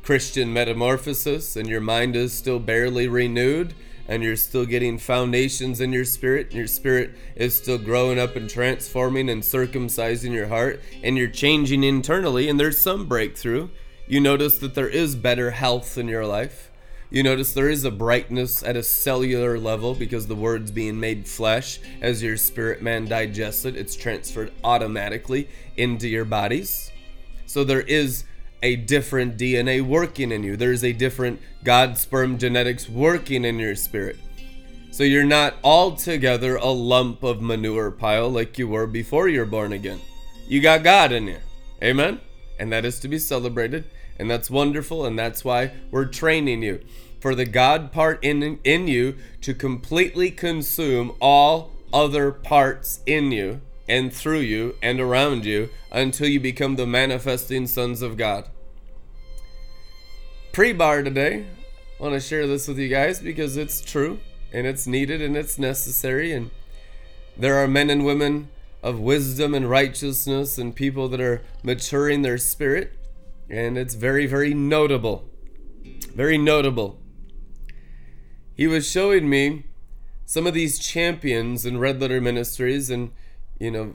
Christian metamorphosis, and your mind is still barely renewed, and you're still getting foundations in your spirit, and your spirit is still growing up and transforming and circumcising your heart, and you're changing internally, and there's some breakthrough. You notice that there is better health in your life. You notice there is a brightness at a cellular level because the word's being made flesh. As your spirit man digests it, it's transferred automatically into your bodies. So there is a different DNA working in you. There's a different God sperm genetics working in your spirit. So you're not altogether a lump of manure pile like you were before you're born again. You got God in you. Amen? And that is to be celebrated. And that's wonderful. And that's why we're training you for the God part in, in you to completely consume all other parts in you and through you and around you until you become the manifesting sons of God. Pre bar today, I want to share this with you guys because it's true and it's needed and it's necessary. And there are men and women of wisdom and righteousness and people that are maturing their spirit. And it's very, very notable. Very notable. He was showing me some of these champions in Red Letter Ministries and you know,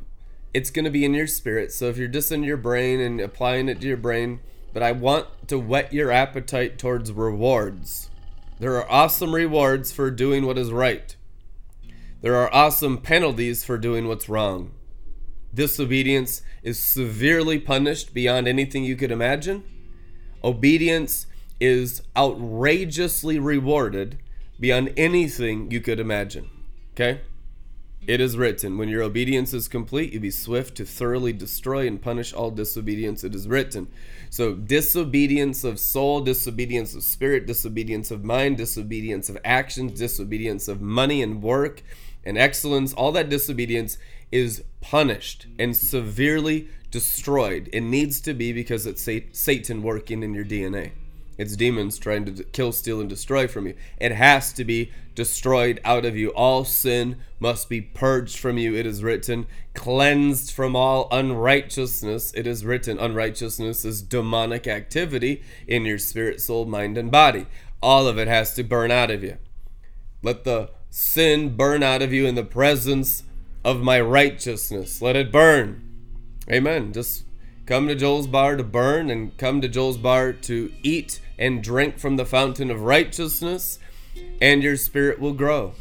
it's going to be in your spirit. So if you're just in your brain and applying it to your brain, but I want to whet your appetite towards rewards. There are awesome rewards for doing what is right. There are awesome penalties for doing what's wrong. Disobedience is severely punished beyond anything you could imagine. Obedience is outrageously rewarded beyond anything you could imagine. Okay? It is written, When your obedience is complete, you be swift to thoroughly destroy and punish all disobedience. It is written. So, disobedience of soul, disobedience of spirit, disobedience of mind, disobedience of actions, disobedience of money and work and excellence, all that disobedience is punished and severely destroyed. It needs to be because it's Satan working in your DNA. It's demons trying to kill, steal, and destroy from you. It has to be destroyed out of you. All sin must be purged from you. It is written, cleansed from all unrighteousness. It is written, unrighteousness is demonic activity in your spirit, soul, mind, and body. All of it has to burn out of you. Let the sin burn out of you in the presence of my righteousness. Let it burn. Amen. Just come to Joel's bar to burn and come to Joel's bar to eat and drink from the fountain of righteousness, and your spirit will grow.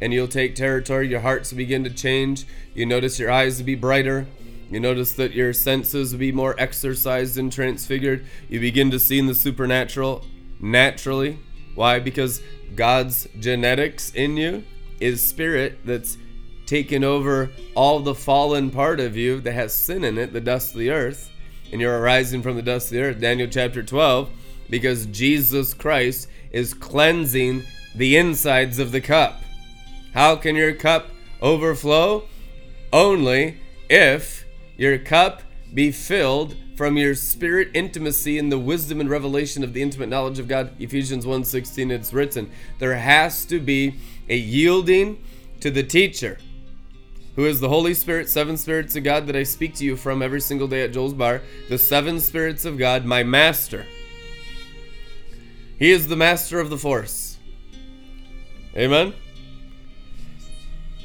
And you'll take territory, your hearts begin to change. You notice your eyes will be brighter. You notice that your senses will be more exercised and transfigured. You begin to see in the supernatural naturally. Why? Because God's genetics in you is spirit that's taken over all the fallen part of you that has sin in it, the dust of the earth, and you're arising from the dust of the earth. Daniel chapter 12 because Jesus Christ is cleansing the insides of the cup. How can your cup overflow? Only if your cup be filled from your spirit intimacy and the wisdom and revelation of the intimate knowledge of God. Ephesians 1:16 it's written, there has to be a yielding to the teacher who is the Holy Spirit, seven spirits of God that I speak to you from every single day at Joel's Bar, the seven spirits of God, my master. He is the master of the force. Amen.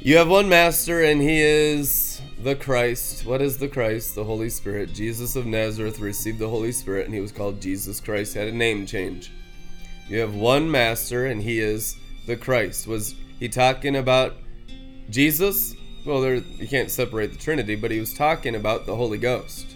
You have one master, and he is the Christ. What is the Christ? The Holy Spirit. Jesus of Nazareth received the Holy Spirit, and he was called Jesus Christ. Had a name change. You have one master, and he is the Christ. Was he talking about Jesus? Well, there you can't separate the Trinity, but he was talking about the Holy Ghost.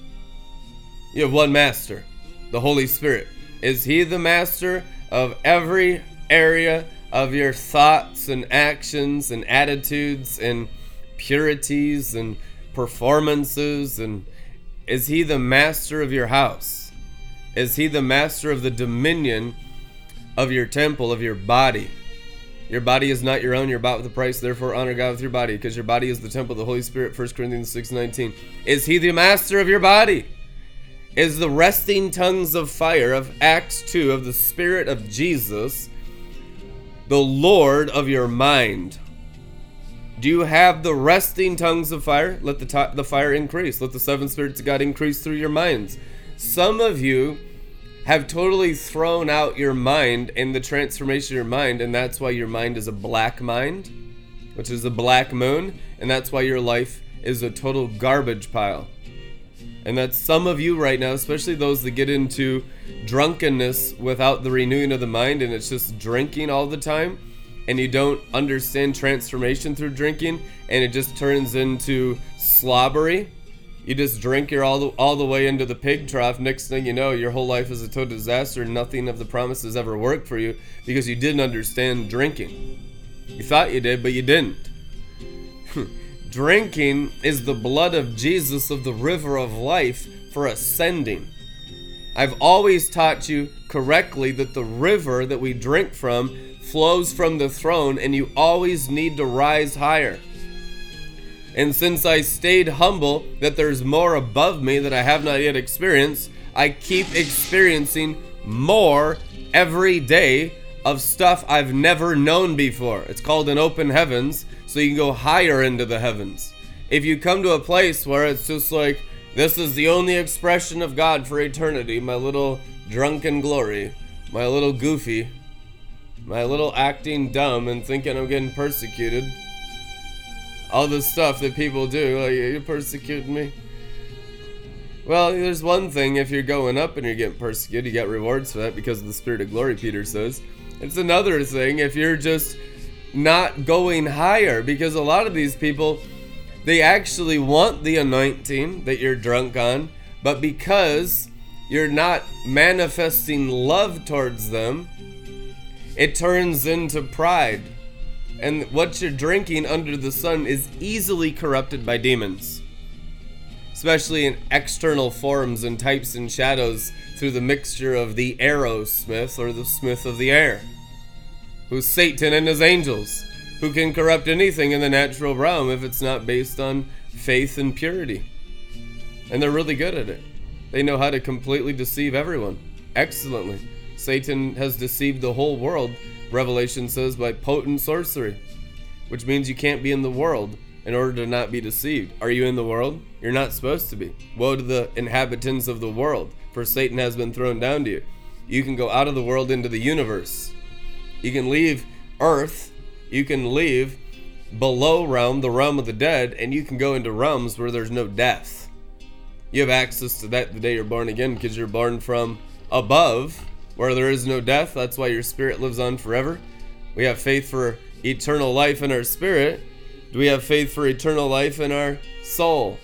You have one master, the Holy Spirit. Is he the master of every area of your thoughts and actions and attitudes and purities and performances and is he the master of your house? Is he the master of the dominion of your temple, of your body? Your body is not your own, you're bought with a price, therefore honor God with your body, because your body is the temple of the Holy Spirit, 1 Corinthians 6:19. Is he the master of your body? is the resting tongues of fire of Acts 2 of the Spirit of Jesus, the Lord of your mind. Do you have the resting tongues of fire? Let the, t- the fire increase. Let the seven spirits of God increase through your minds. Some of you have totally thrown out your mind and the transformation of your mind, and that's why your mind is a black mind, which is a black moon, and that's why your life is a total garbage pile. And that's some of you right now, especially those that get into drunkenness without the renewing of the mind and it's just drinking all the time and you don't understand transformation through drinking and it just turns into slobbery. You just drink your all the, all the way into the pig trough. Next thing you know, your whole life is a total disaster. Nothing of the promises ever worked for you because you didn't understand drinking. You thought you did, but you didn't. Drinking is the blood of Jesus of the river of life for ascending. I've always taught you correctly that the river that we drink from flows from the throne, and you always need to rise higher. And since I stayed humble, that there's more above me that I have not yet experienced, I keep experiencing more every day of stuff I've never known before. It's called an open heavens, so you can go higher into the heavens. If you come to a place where it's just like, this is the only expression of God for eternity, my little drunken glory, my little goofy, my little acting dumb and thinking I'm getting persecuted. All the stuff that people do, oh, like, you're persecuting me. Well, there's one thing if you're going up and you're getting persecuted, you get rewards for that because of the Spirit of glory, Peter says. It's another thing if you're just not going higher because a lot of these people they actually want the anointing that you're drunk on but because you're not manifesting love towards them it turns into pride and what you're drinking under the sun is easily corrupted by demons especially in external forms and types and shadows through the mixture of the arrow smith or the smith of the air who's Satan and his angels, who can corrupt anything in the natural realm if it's not based on faith and purity. And they're really good at it. They know how to completely deceive everyone excellently. Satan has deceived the whole world, Revelation says, by potent sorcery, which means you can't be in the world in order to not be deceived. Are you in the world? You're not supposed to be. Woe to the inhabitants of the world, for Satan has been thrown down to you. You can go out of the world into the universe. You can leave Earth, you can leave below realm, the realm of the dead, and you can go into realms where there's no death. You have access to that the day you're born again because you're born from above where there is no death. That's why your spirit lives on forever. We have faith for eternal life in our spirit. Do we have faith for eternal life in our soul?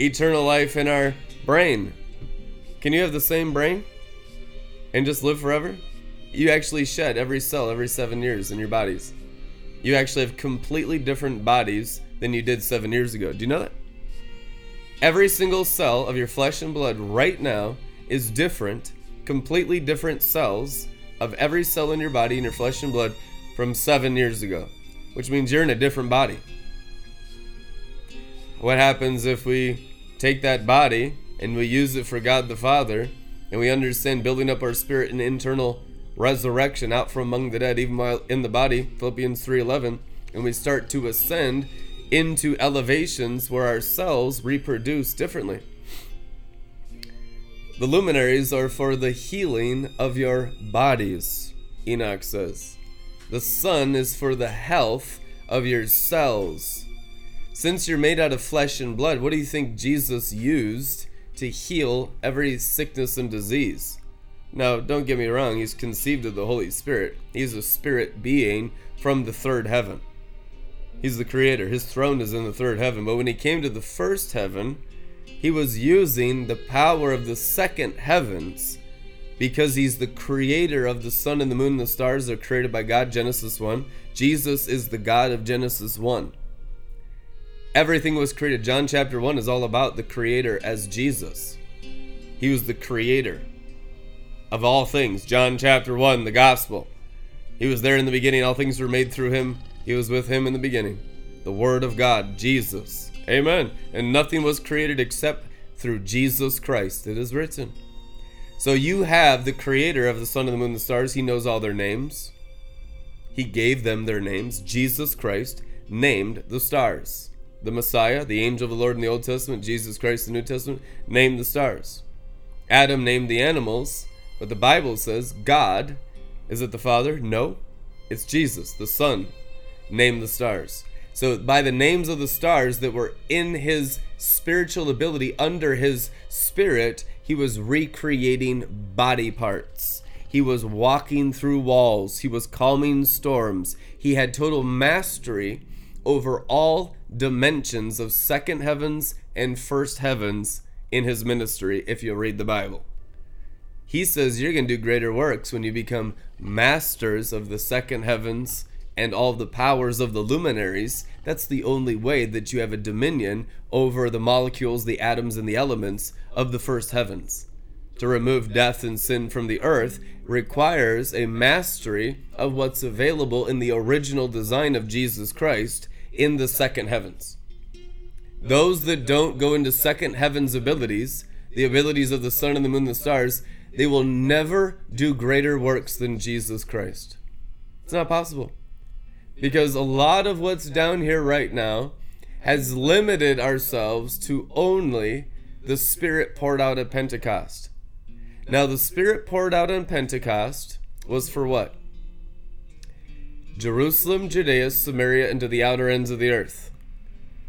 Eternal life in our brain? Can you have the same brain and just live forever? you actually shed every cell every seven years in your bodies. You actually have completely different bodies than you did seven years ago. Do you know that? Every single cell of your flesh and blood right now is different, completely different cells of every cell in your body in your flesh and blood from seven years ago, which means you're in a different body. What happens if we take that body and we use it for God the Father and we understand building up our spirit and internal resurrection out from among the dead even while in the body philippians 3.11 and we start to ascend into elevations where our cells reproduce differently the luminaries are for the healing of your bodies enoch says the sun is for the health of your cells since you're made out of flesh and blood what do you think jesus used to heal every sickness and disease now, don't get me wrong, he's conceived of the Holy Spirit. He's a spirit being from the third heaven. He's the creator. His throne is in the third heaven. But when he came to the first heaven, he was using the power of the second heavens because he's the creator of the sun and the moon and the stars are created by God, Genesis 1. Jesus is the God of Genesis 1. Everything was created. John chapter 1 is all about the creator as Jesus. He was the creator of all things. John chapter 1, the gospel. He was there in the beginning. All things were made through him. He was with him in the beginning. The Word of God, Jesus. Amen. And nothing was created except through Jesus Christ. It is written. So you have the creator of the sun and the moon and the stars. He knows all their names. He gave them their names. Jesus Christ named the stars. The Messiah, the angel of the Lord in the Old Testament, Jesus Christ in the New Testament, named the stars. Adam named the animals, but the Bible says God. Is it the Father? No. It's Jesus, the Son, named the stars. So, by the names of the stars that were in his spiritual ability, under his spirit, he was recreating body parts. He was walking through walls. He was calming storms. He had total mastery over all dimensions of second heavens and first heavens in his ministry if you read the Bible. He says you're going to do greater works when you become masters of the second heavens and all the powers of the luminaries. That's the only way that you have a dominion over the molecules, the atoms, and the elements of the first heavens. To remove death and sin from the earth requires a mastery of what's available in the original design of Jesus Christ in the second heavens. Those that don't go into second heaven's abilities, the abilities of the sun and the moon and the stars, they will never do greater works than Jesus Christ. It's not possible. Because a lot of what's down here right now has limited ourselves to only the Spirit poured out at Pentecost. Now, the Spirit poured out on Pentecost was for what? Jerusalem, Judea, Samaria, and to the outer ends of the earth.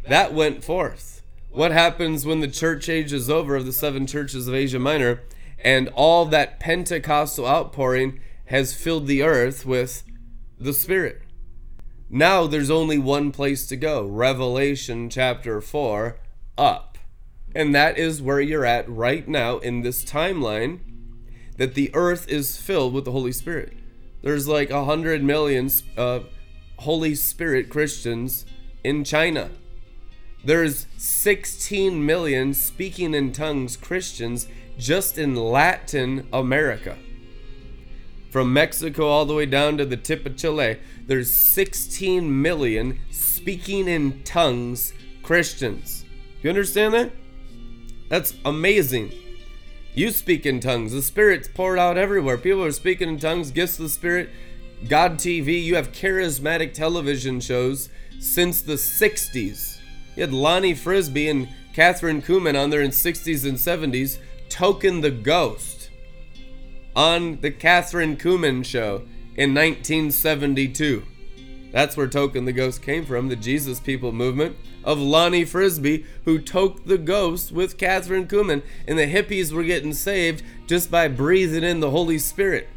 That went forth. What happens when the church age is over of the seven churches of Asia Minor and all that Pentecostal outpouring has filled the earth with the Spirit? Now there's only one place to go Revelation chapter 4 up. And that is where you're at right now in this timeline that the earth is filled with the Holy Spirit. There's like a hundred million uh, Holy Spirit Christians in China. There's 16 million speaking in tongues Christians just in Latin America. From Mexico all the way down to the tip of Chile, there's 16 million speaking in tongues Christians. You understand that? That's amazing. You speak in tongues. The Spirit's poured out everywhere. People are speaking in tongues, gifts of the Spirit. God TV, you have charismatic television shows since the 60s. You had Lonnie Frisbee and Kathryn Kuhlman on there in 60s and 70s, Token the Ghost on the Kathryn Kuhlman show in 1972. That's where Token the Ghost came from, the Jesus People movement of Lonnie Frisbee, who took the ghost with Kathryn Kuhlman, and the hippies were getting saved just by breathing in the Holy Spirit.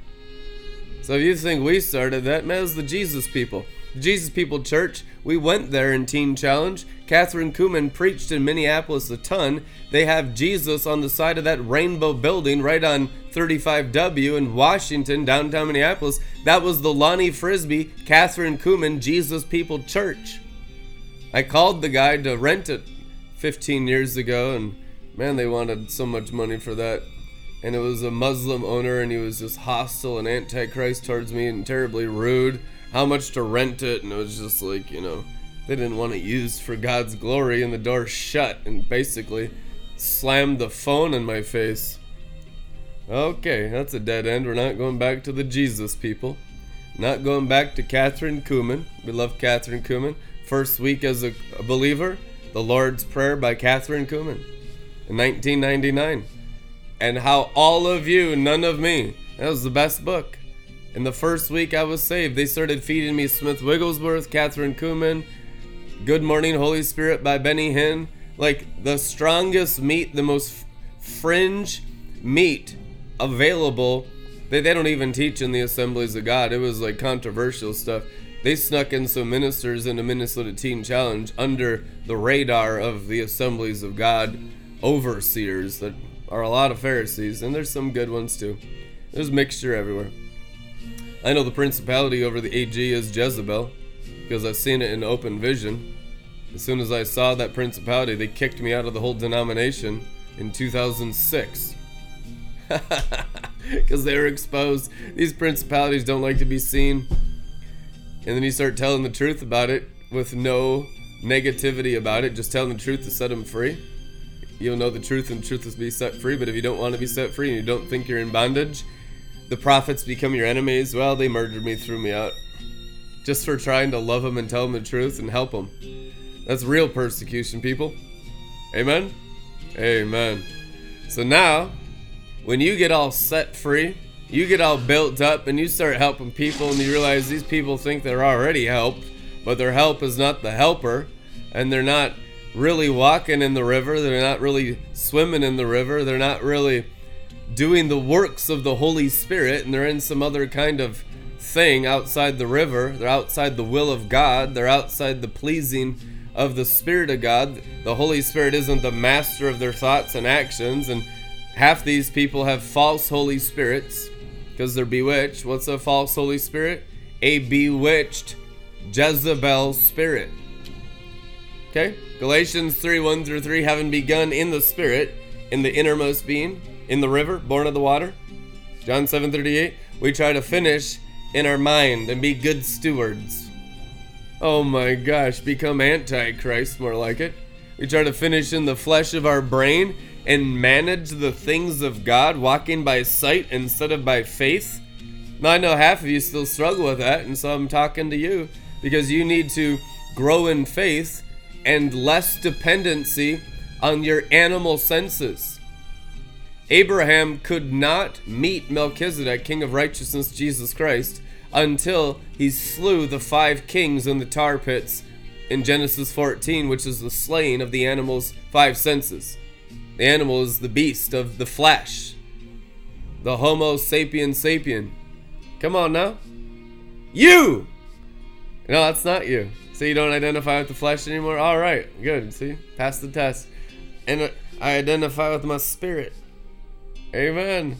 So if you think we started that, man, it was the Jesus People. The Jesus People Church, we went there in Teen Challenge. Kathryn Kuhlman preached in Minneapolis a ton. They have Jesus on the side of that rainbow building right on 35W in Washington, downtown Minneapolis. That was the Lonnie Frisbee, Kathryn Kuhlman Jesus People Church. I called the guy to rent it 15 years ago, and man, they wanted so much money for that. And it was a Muslim owner, and he was just hostile and antichrist towards me and terribly rude. How much to rent it? And it was just like, you know, they didn't want it used for God's glory, and the door shut and basically slammed the phone in my face. Okay, that's a dead end. We're not going back to the Jesus people. Not going back to Kathryn Kuhlman. We love Kathryn Kuhlman first week as a, believer, The Lord's Prayer by Kathryn Kuhlman in 1999. And how all of you, none of me. That was the best book. In the first week I was saved, they started feeding me Smith Wigglesworth, Kathryn Kuhlman, Good Morning Holy Spirit by Benny Hinn. Like the strongest meat, the most fringe meat available. They, they don't even teach in the assemblies of God. It was like controversial stuff they snuck in some ministers in the Minnesota Teen Challenge under the radar of the Assemblies of God overseers that are a lot of Pharisees, and there's some good ones too. There's mixture everywhere. I know the principality over the AG is Jezebel because I've seen it in open vision. As soon as I saw that principality, they kicked me out of the whole denomination in 2006. Because they were exposed. These principalities don't like to be seen and then you start telling the truth about it with no negativity about it, just telling the truth to set them free. You'll know the truth, and the truth will be set free. But if you don't want to be set free and you don't think you're in bondage, the prophets become your enemies. Well, they murdered me, threw me out, just for trying to love them and tell them the truth and help them. That's real persecution, people. Amen. Amen. So now, when you get all set free, you get all built up and you start helping people and you realize these people think they're already helped, but their help is not the helper and they're not really walking in the river, they're not really swimming in the river, they're not really doing the works of the Holy Spirit and they're in some other kind of thing outside the river. They're outside the will of God. They're outside the pleasing of the Spirit of God. The Holy Spirit isn't the master of their thoughts and actions. And half these people have false Holy Spirits because they're bewitched. What's a false Holy Spirit? A bewitched Jezebel spirit. Okay? Galatians 3 1 through 3 having begun in the Spirit, in the innermost being, in the river, born of the water. John 7 38. We try to finish in our mind and be good stewards. Oh my gosh, become Antichrist, more like it. We try to finish in the flesh of our brain and manage the things of God, walking by sight instead of by faith. Now, I know half of you still struggle with that, and so I'm talking to you because you need to grow in faith and less dependency on your animal senses. Abraham could not meet Melchizedek, king of righteousness, Jesus Christ, until he slew the five kings in the tar pits in Genesis 14, which is the slaying of the animal's five senses. The animal is the beast of the flesh, the Homo sapien sapien. Come on now. You! No, that's not you. So you don't identify with the flesh anymore? All right, good. See, pass the test. And I identify with my spirit. Amen.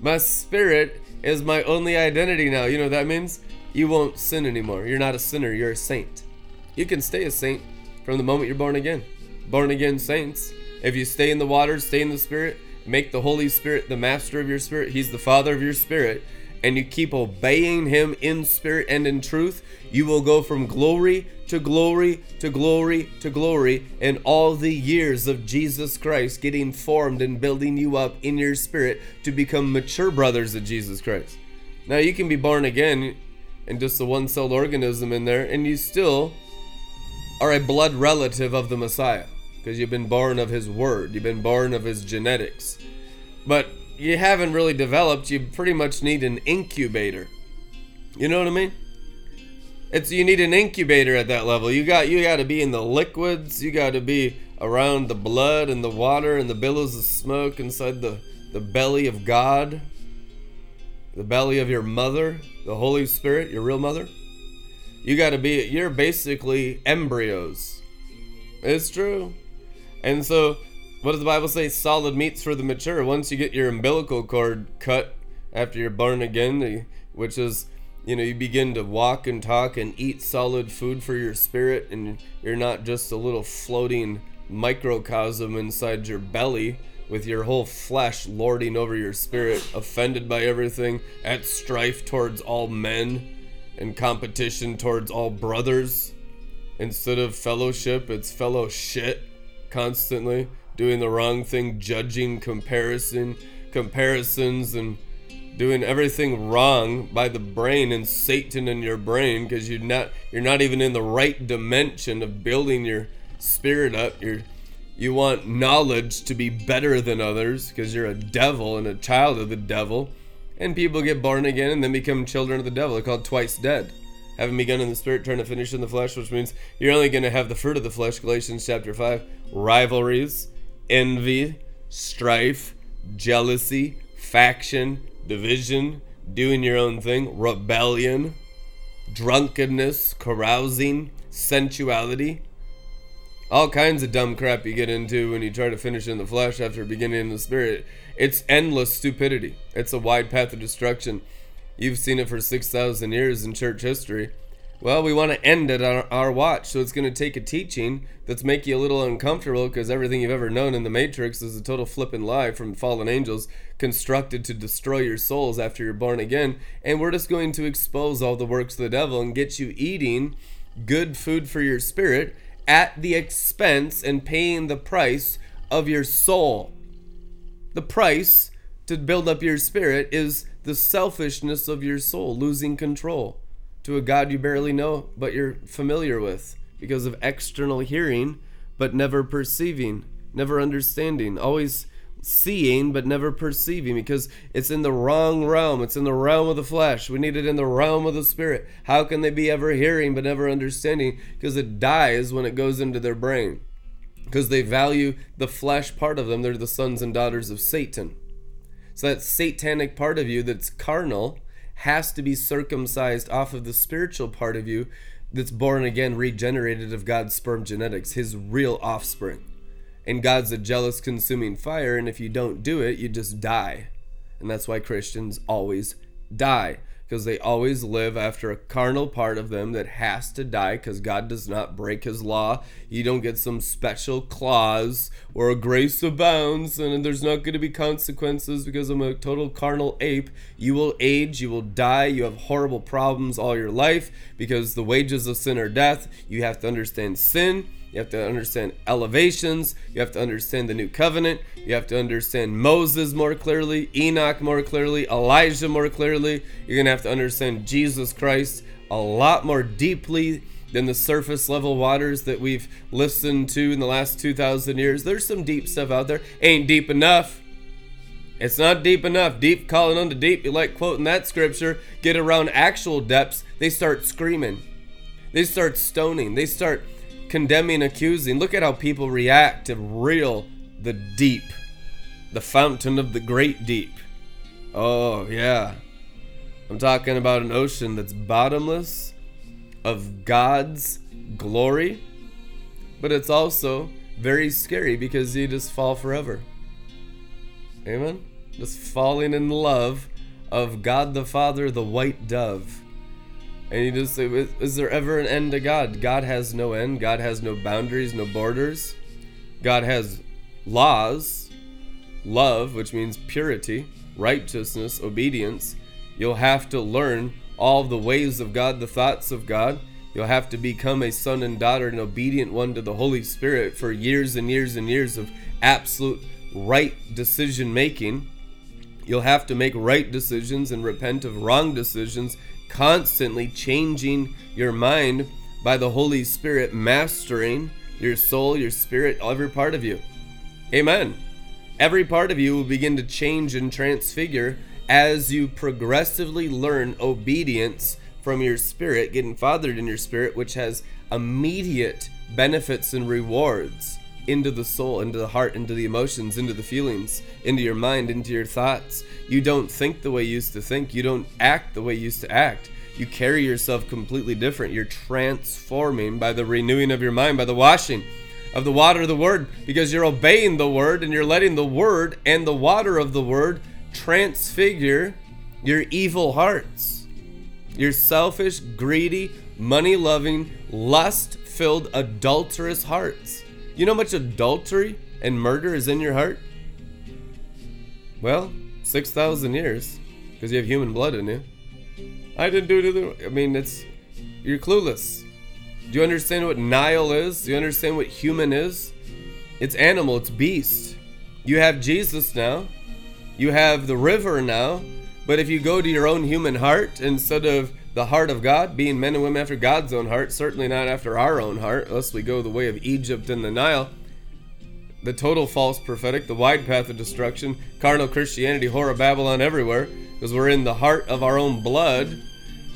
My spirit is my only identity now. You know what that means? You won't sin anymore. You're not a sinner, you're a saint. You can stay a saint from the moment you're born again. Born again saints. If you stay in the water, stay in the spirit, make the Holy Spirit the master of your spirit, He's the Father of your spirit, and you keep obeying Him in spirit and in truth, you will go from glory to glory to glory to glory in all the years of Jesus Christ getting formed and building you up in your spirit to become mature brothers of Jesus Christ. Now, you can be born again and just a one celled organism in there, and you still are a blood relative of the Messiah because you've been born of His Word, you've been born of His genetics. But you haven't really developed, you pretty much need an incubator. You know what I mean? It's you need an incubator at that level. You got you got to be in the liquids. You got to be around the blood and the water and the billows of smoke inside the the belly of God. The belly of your mother, the Holy Spirit, your real mother. You got to be you're basically embryos. It's true. And so what does the Bible say? Solid meats for the mature. Once you get your umbilical cord cut after you're born again, which is you know you begin to walk and talk and eat solid food for your spirit and you're not just a little floating microcosm inside your belly with your whole flesh lording over your spirit offended by everything at strife towards all men and competition towards all brothers. Instead of fellowship it's fellow shit constantly doing the wrong thing judging comparison comparisons and doing everything wrong by the brain and Satan in your brain because you're not you're not even in the right dimension of building your spirit up. You're you want knowledge to be better than others because you're a devil and a child of the devil. And people get born again and then become children of the devil. They're called twice dead. Having begun in the spirit, trying to finish in the flesh, which means you're only going to have the fruit of the flesh, Galatians chapter 5. Rivalries, envy, strife, jealousy, faction, division, doing your own thing, rebellion, drunkenness, carousing, sensuality. All kinds of dumb crap you get into when you try to finish in the flesh after beginning in the spirit. It's endless stupidity. It's a wide path of destruction. You've seen it for 6,000 years in church history. Well, we want to end it on our watch, so it's going to take a teaching that's make you a little uncomfortable because everything you've ever known in the Matrix is a total flippin' lie from fallen angels constructed to destroy your souls after you're born again. And we're just going to expose all the works of the devil and get you eating good food for your spirit at the expense and paying the price of your soul. The price to build up your spirit is the selfishness of your soul, losing control to a God you barely know but you're familiar with because of external hearing but never perceiving, never understanding, always seeing but never perceiving because it's in the wrong realm. It's in the realm of the flesh. We need it in the realm of the spirit. How can they be ever hearing but never understanding? Because it dies when it goes into their brain. Because they value the flesh part of them. They're the sons and daughters of Satan. So that satanic part of you that's carnal has to be circumcised off of the spiritual part of you that's born again, regenerated of God's sperm genetics, his real offspring. And God's a jealous, consuming fire, and if you don't do it, you just die. And that's why Christians always die because they always live after a carnal part of them that has to die because God does not break his law. You don't get some special clause or a grace abounds and there's not going to be consequences because I'm a total carnal ape. You will age, you will die, you have horrible problems all your life because the wages of sin are death. You have to understand sin you have to understand elevations. You have to understand the new covenant. You have to understand Moses more clearly, Enoch more clearly, Elijah more clearly. You're going to have to understand Jesus Christ a lot more deeply than the surface level waters that we've listened to in the last 2,000 years. There's some deep stuff out there. Ain't deep enough. It's not deep enough. Deep calling unto deep. You like quoting that scripture. Get around actual depths. They start screaming. They start stoning. They start condemning, accusing. Look at how people react to real, the deep, the fountain of the great deep. Oh, yeah. I'm talking about an ocean that's bottomless, of God's glory, but it's also very scary because you just fall forever. Amen? Just falling in love of God the Father, the white dove. And you just say, is there ever an end to God? God has no end. God has no boundaries, no borders. God has laws, love, which means purity, righteousness, obedience. You'll have to learn all the ways of God, the thoughts of God. You'll have to become a son and daughter, an obedient one to the Holy Spirit for years and years and years of absolute right decision making. You'll have to make right decisions and repent of wrong decisions constantly changing your mind by the Holy Spirit mastering your soul, your spirit, every part of you. Amen. Every part of you will begin to change and transfigure as you progressively learn obedience from your spirit, getting fathered in your spirit, which has immediate benefits and rewards into the soul, into the heart, into the emotions, into the feelings, into your mind, into your thoughts. You don't think the way you used to think. You don't act the way you used to act. You carry yourself completely different. You're transforming by the renewing of your mind, by the washing of the water of the word, because you're obeying the word and you're letting the word and the water of the word transfigure your evil hearts. Your selfish, greedy, money loving, lust filled, adulterous hearts. You know how much adultery and murder is in your heart? Well, 6,000 years, because you have human blood in you. I didn't do it. I mean, it's. You're clueless. Do you understand what Nile is? Do you understand what human is? It's animal, it's beast. You have Jesus now. You have the river now. But if you go to your own human heart instead of the heart of God, being men and women after God's own heart, certainly not after our own heart, unless we go the way of Egypt and the Nile. The total false prophetic, the wide path of destruction, carnal Christianity, horror Babylon everywhere, because we're in the heart of our own blood,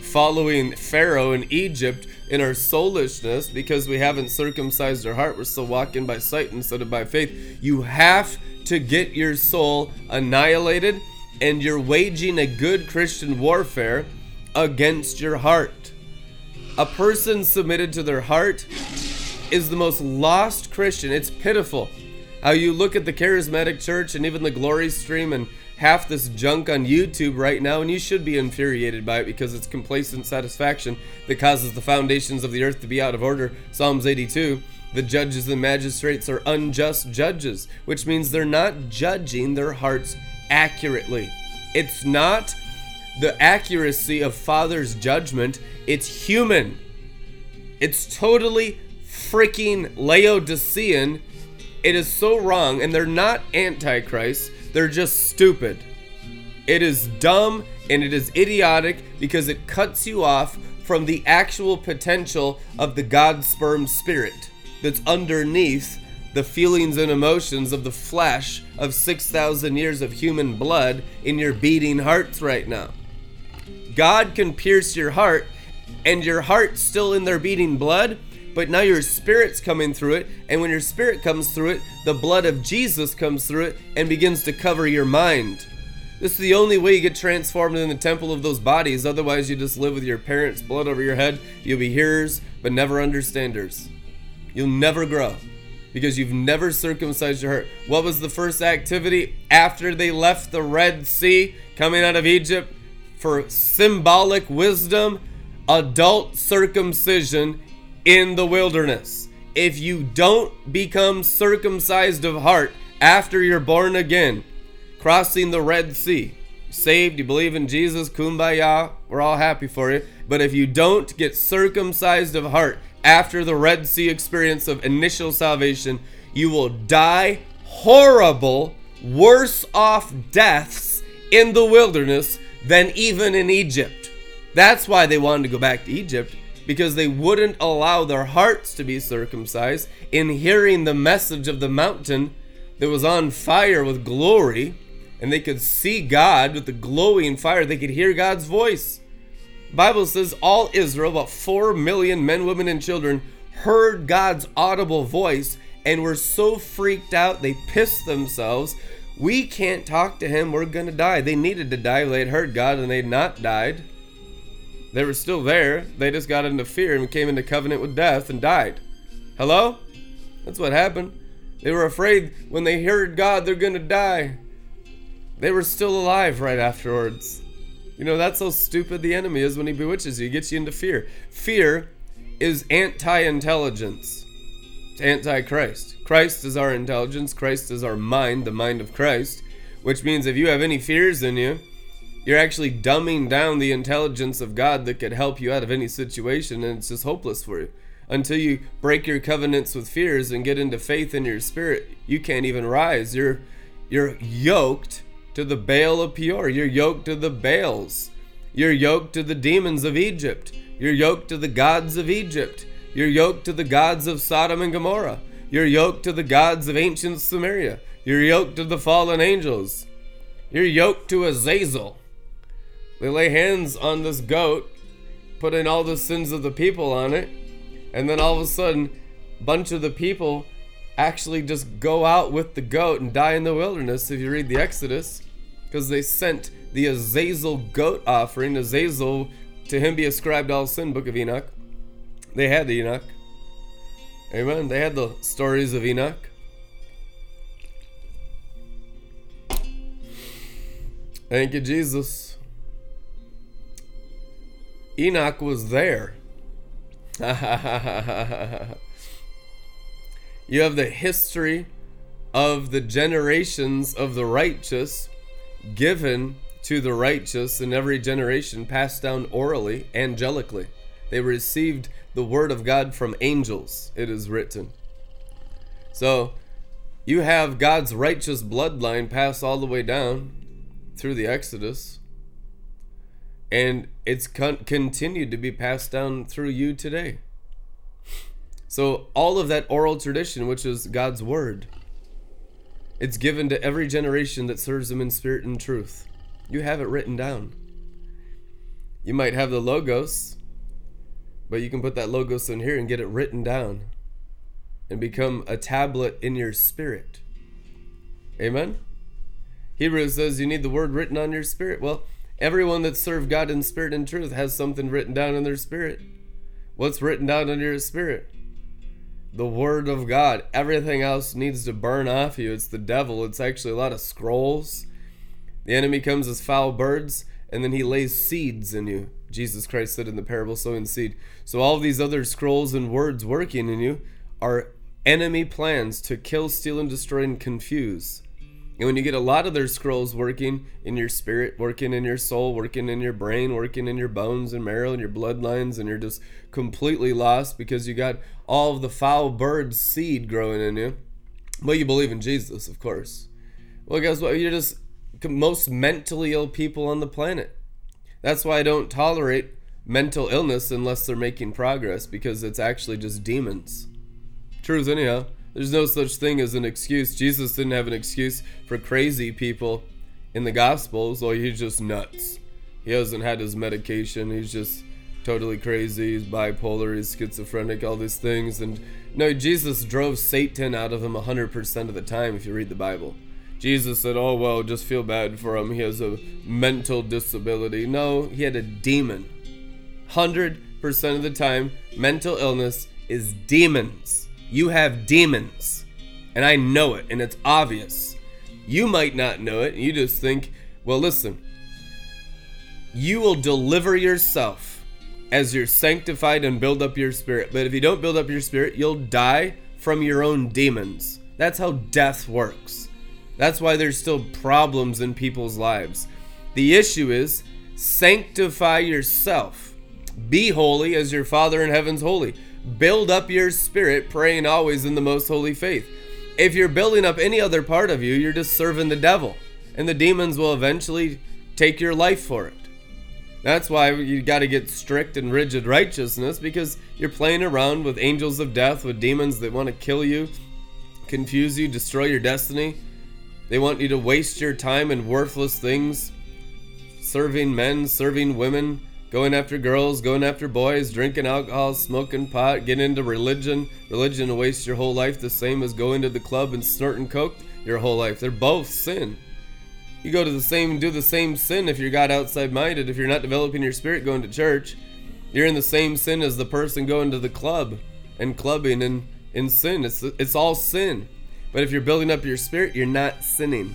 following Pharaoh in Egypt in our soulishness because we haven't circumcised our heart. We're still walking by sight instead of by faith. You have to get your soul annihilated, and you're waging a good Christian warfare against your heart. A person submitted to their heart is the most lost Christian. It's pitiful how you look at the charismatic church and even the glory stream and half this junk on YouTube right now, and you should be infuriated by it because it's complacent satisfaction that causes the foundations of the earth to be out of order. Psalms 82. The judges and magistrates are unjust judges, which means they're not judging their hearts accurately. It's not the accuracy of Father's judgment, it's human. It's totally freaking Laodicean. It is so wrong, and they're not antichrist, they're just stupid. It is dumb and it is idiotic because it cuts you off from the actual potential of the God sperm spirit that's underneath the feelings and emotions of the flesh of 6,000 years of human blood in your beating hearts right now. God can pierce your heart, and your heart's still in their beating blood, but now your spirit's coming through it, and when your spirit comes through it, the blood of Jesus comes through it and begins to cover your mind. This is the only way you get transformed in the temple of those bodies. Otherwise, you just live with your parents' blood over your head. You'll be hearers, but never understanders. You'll never grow because you've never circumcised your heart. What was the first activity after they left the Red Sea coming out of Egypt? For symbolic wisdom, adult circumcision in the wilderness. If you don't become circumcised of heart after you're born again, crossing the Red Sea. Saved, you believe in Jesus, kumbaya, we're all happy for you. But if you don't get circumcised of heart after the Red Sea experience of initial salvation, you will die horrible, worse off deaths in the wilderness than even in Egypt. That's why they wanted to go back to Egypt because they wouldn't allow their hearts to be circumcised in hearing the message of the mountain that was on fire with glory and they could see God with the glowing fire. They could hear God's voice. Bible says all Israel, about 4 million men, women, and children, heard God's audible voice and were so freaked out they pissed themselves. We can't talk to him. We're going to die. They needed to die. They had heard God and they'd not died. They were still there. They just got into fear and came into covenant with death and died. Hello? That's what happened. They were afraid when they heard God, they're going to die. They were still alive right afterwards. You know, that's how stupid the enemy is when he bewitches you. He gets you into fear. Fear is anti intelligence, it's anti Christ. Christ is our intelligence, Christ is our mind, the mind of Christ, which means if you have any fears in you, you're actually dumbing down the intelligence of God that could help you out of any situation, and it's just hopeless for you. Until you break your covenants with fears and get into faith in your spirit, you can't even rise. You're you're yoked to the Baal of Peor. You're yoked to the Baals. You're yoked to the demons of Egypt. You're yoked to the gods of Egypt. You're yoked to the gods of Sodom and Gomorrah. You're yoked to the gods of ancient Samaria. You're yoked to the fallen angels. You're yoked to Azazel. They lay hands on this goat, putting all the sins of the people on it, and then all of a sudden, a bunch of the people actually just go out with the goat and die in the wilderness if you read the Exodus because they sent the Azazel goat offering. Azazel, to him be ascribed all sin, Book of Enoch. They had the Enoch. Amen. They had the stories of Enoch. Thank you, Jesus. Enoch was there. you have the history of the generations of the righteous given to the righteous in every generation, passed down orally, angelically. They received the word of God from angels, it is written. So, you have God's righteous bloodline pass all the way down through the Exodus, and it's con- continued to be passed down through you today. So, all of that oral tradition, which is God's word, it's given to every generation that serves him in spirit and truth. You have it written down. You might have the logos, but you can put that logos in here and get it written down and become a tablet in your spirit. Amen? Hebrews says you need the word written on your spirit. Well, everyone that served God in spirit and truth has something written down in their spirit. What's written down in your spirit? the word of God. Everything else needs to burn off you. It's the devil. It's actually a lot of scrolls. The enemy comes as foul birds, and then he lays seeds in you. Jesus Christ said in the parable, sowing seed. So all these other scrolls and words working in you are enemy plans to kill, steal, and destroy and confuse. And when you get a lot of their scrolls working in your spirit, working in your soul, working in your brain, working in your bones and marrow and your bloodlines, and you're just completely lost because you got all of the foul bird seed growing in you. Well, you believe in Jesus, of course. Well, guess what? You're just most mentally ill people on the planet. That's why I don't tolerate mental illness unless they're making progress because it's actually just demons. Truth, anyhow. There's no such thing as an excuse. Jesus didn't have an excuse for crazy people in the Gospels, or he's just nuts. He hasn't had his medication. He's just totally crazy. He's bipolar. He's schizophrenic. All these things. And no, Jesus drove Satan out of him 100% of the time. If you read the Bible, Jesus said, "Oh well, just feel bad for him. He has a mental disability." No, he had a demon. 100% of the time, mental illness is demons. You have demons. And I know it, and it's obvious. You might not know it, you just think, well, listen, you will deliver yourself as you're sanctified and build up your spirit. But if you don't build up your spirit, you'll die from your own demons. That's how death works. That's why there's still problems in people's lives. The issue is sanctify yourself. Be holy as your Father in heaven's holy. Build up your spirit, praying always in the most holy faith. If you're building up any other part of you, you're just serving the devil, and the demons will eventually take your life for it. That's why you got to get strict and rigid righteousness because you're playing around with angels of death, with demons that want to kill you, confuse you, destroy your destiny. They want you to waste your time in worthless things, serving men, serving women, going after girls, going after boys, drinking alcohol, smoking pot, getting into religion. Religion will waste your whole life the same as going to the club and snorting coke your whole life. They're both sin. You go to the same do the same sin if you're God outside minded, if you're not developing your spirit going to church. You're in the same sin as the person going to the club and clubbing and in sin. It's it's all sin. But if you're building up your spirit, you're not sinning.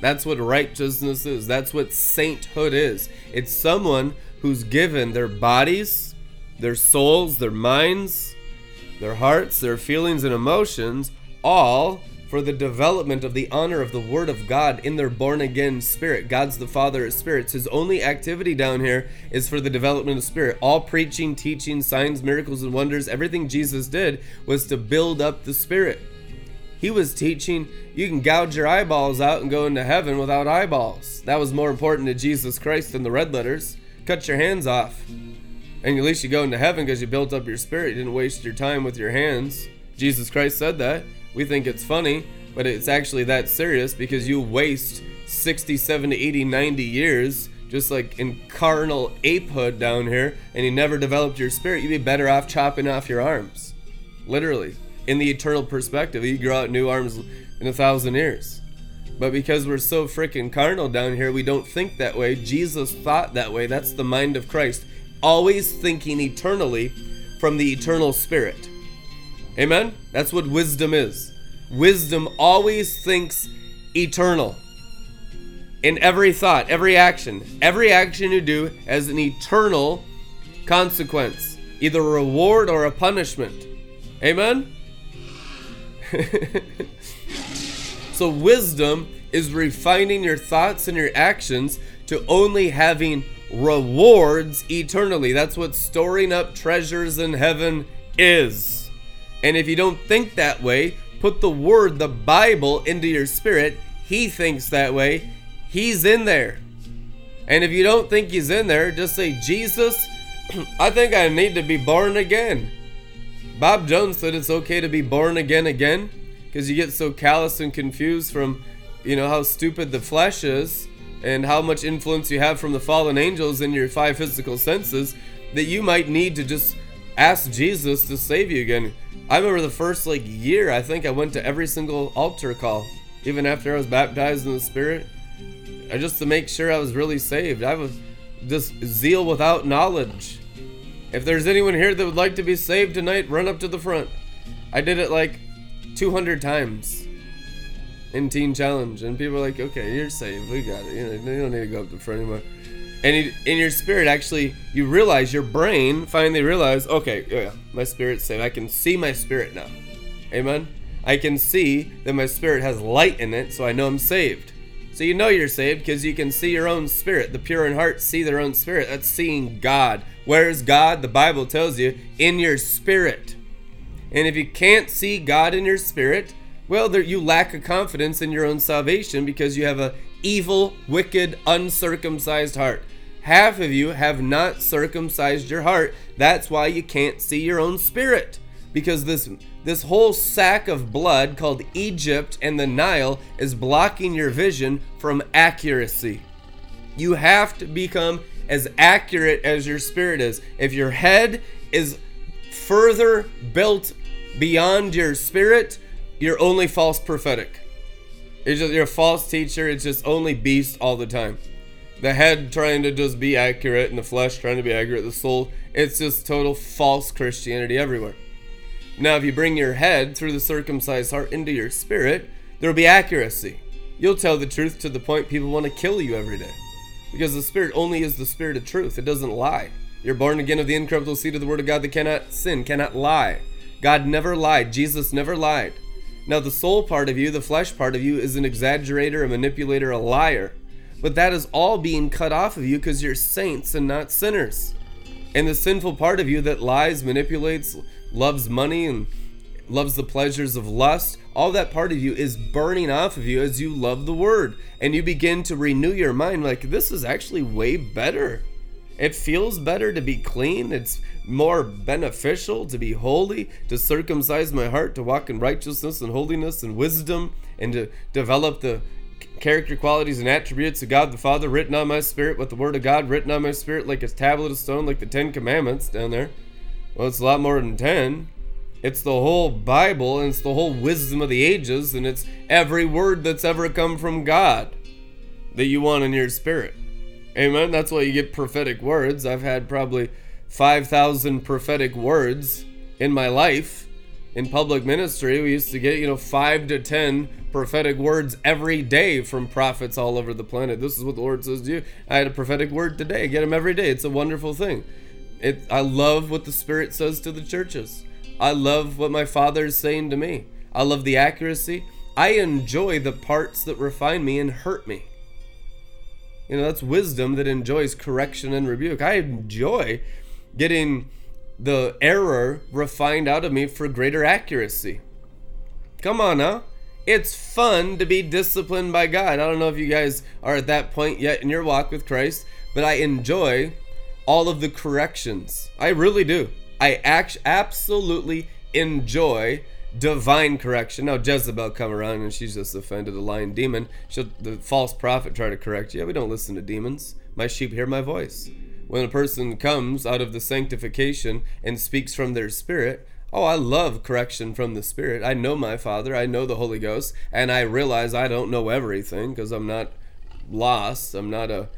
That's what righteousness is. That's what sainthood is. It's someone who's given their bodies, their souls, their minds, their hearts, their feelings, and emotions all for the development of the honor of the Word of God in their born again spirit. God's the Father of spirits. His only activity down here is for the development of spirit. All preaching, teaching, signs, miracles, and wonders, everything Jesus did was to build up the spirit. He was teaching you can gouge your eyeballs out and go into heaven without eyeballs. That was more important to Jesus Christ than the red letters. Cut your hands off. And at least you go into heaven because you built up your spirit. You didn't waste your time with your hands. Jesus Christ said that. We think it's funny, but it's actually that serious because you waste 60, 70, 80, 90 years just like in carnal apehood down here and you never developed your spirit. You'd be better off chopping off your arms. Literally in the eternal perspective. You grow out new arms in a thousand years. But because we're so freaking carnal down here, we don't think that way. Jesus thought that way. That's the mind of Christ. Always thinking eternally from the eternal spirit. Amen? That's what wisdom is. Wisdom always thinks eternal. In every thought, every action, every action you do has an eternal consequence, either a reward or a punishment. Amen? so, wisdom is refining your thoughts and your actions to only having rewards eternally. That's what storing up treasures in heaven is. And if you don't think that way, put the word, the Bible, into your spirit. He thinks that way. He's in there. And if you don't think he's in there, just say, Jesus, I think I need to be born again. Bob Jones said it's okay to be born again again because you get so callous and confused from, you know, how stupid the flesh is and how much influence you have from the fallen angels in your five physical senses that you might need to just ask Jesus to save you again. I remember the first like year, I think I went to every single altar call, even after I was baptized in the Spirit, I just to make sure I was really saved. I was just zeal without knowledge. If there's anyone here that would like to be saved tonight, run up to the front. I did it like 200 times in Teen Challenge, and people are like, "Okay, you're saved. We got it. You, know, you don't need to go up to the front anymore." And in your spirit, actually, you realize your brain finally realize, "Okay, yeah, my spirit's saved. I can see my spirit now." Amen. I can see that my spirit has light in it, so I know I'm saved. So you know you're saved because you can see your own spirit. The pure in heart see their own spirit. That's seeing God. Where is God? The Bible tells you in your spirit. And if you can't see God in your spirit, well, there, you lack a confidence in your own salvation because you have a evil, wicked, uncircumcised heart. Half of you have not circumcised your heart. That's why you can't see your own spirit. because this this whole sack of blood called Egypt and the Nile is blocking your vision from accuracy. You have to become as accurate as your spirit is. If your head is further built beyond your spirit, you're only false prophetic. It's just you're a false teacher. It's just only beast all the time. The head trying to just be accurate and the flesh trying to be accurate. The soul, it's just total false Christianity everywhere. Now, if you bring your head through the circumcised heart into your spirit, there will be accuracy. You'll tell the truth to the point people want to kill you every day. Because the Spirit only is the Spirit of truth, it doesn't lie. You're born again of the incorruptible seed of the Word of God that cannot sin, cannot lie. God never lied, Jesus never lied. Now, the soul part of you, the flesh part of you, is an exaggerator, a manipulator, a liar. But that is all being cut off of you because you're saints and not sinners. And the sinful part of you that lies, manipulates, loves money, and loves the pleasures of lust, all that part of you is burning off of you as you love the word. And you begin to renew your mind like, this is actually way better. It feels better to be clean. It's more beneficial to be holy, to circumcise my heart, to walk in righteousness and holiness and wisdom, and to develop the character qualities and attributes of God the Father written on my spirit with the Word of God written on my spirit like a tablet of stone, like the Ten Commandments down there. Well, it's a lot more than 10. It's the whole Bible and it's the whole wisdom of the ages and it's every word that's ever come from God that you want in your spirit. Amen. That's why you get prophetic words. I've had probably 5,000 prophetic words in my life in public ministry. We used to get, you know, 5 to 10 prophetic words every day from prophets all over the planet. This is what the Lord says to you. I had a prophetic word today. Get them every day. It's a wonderful thing. It, I love what the Spirit says to the churches. I love what my Father is saying to me. I love the accuracy. I enjoy the parts that refine me and hurt me. You know, that's wisdom that enjoys correction and rebuke. I enjoy getting the error refined out of me for greater accuracy. Come on now. It's fun to be disciplined by God. I don't know if you guys are at that point yet in your walk with Christ, but I enjoy all of the corrections. I really do. I act- absolutely enjoy divine correction. Now Jezebel come around and she's just offended a lying demon. She'll the false prophet try to correct you. Yeah, we don't listen to demons. My sheep hear my voice when a person comes out of the sanctification and speaks from their spirit, oh, I love correction from the Spirit. I know my Father, I know the Holy Ghost, and I realize I don't know everything because I'm not lost. I'm not a,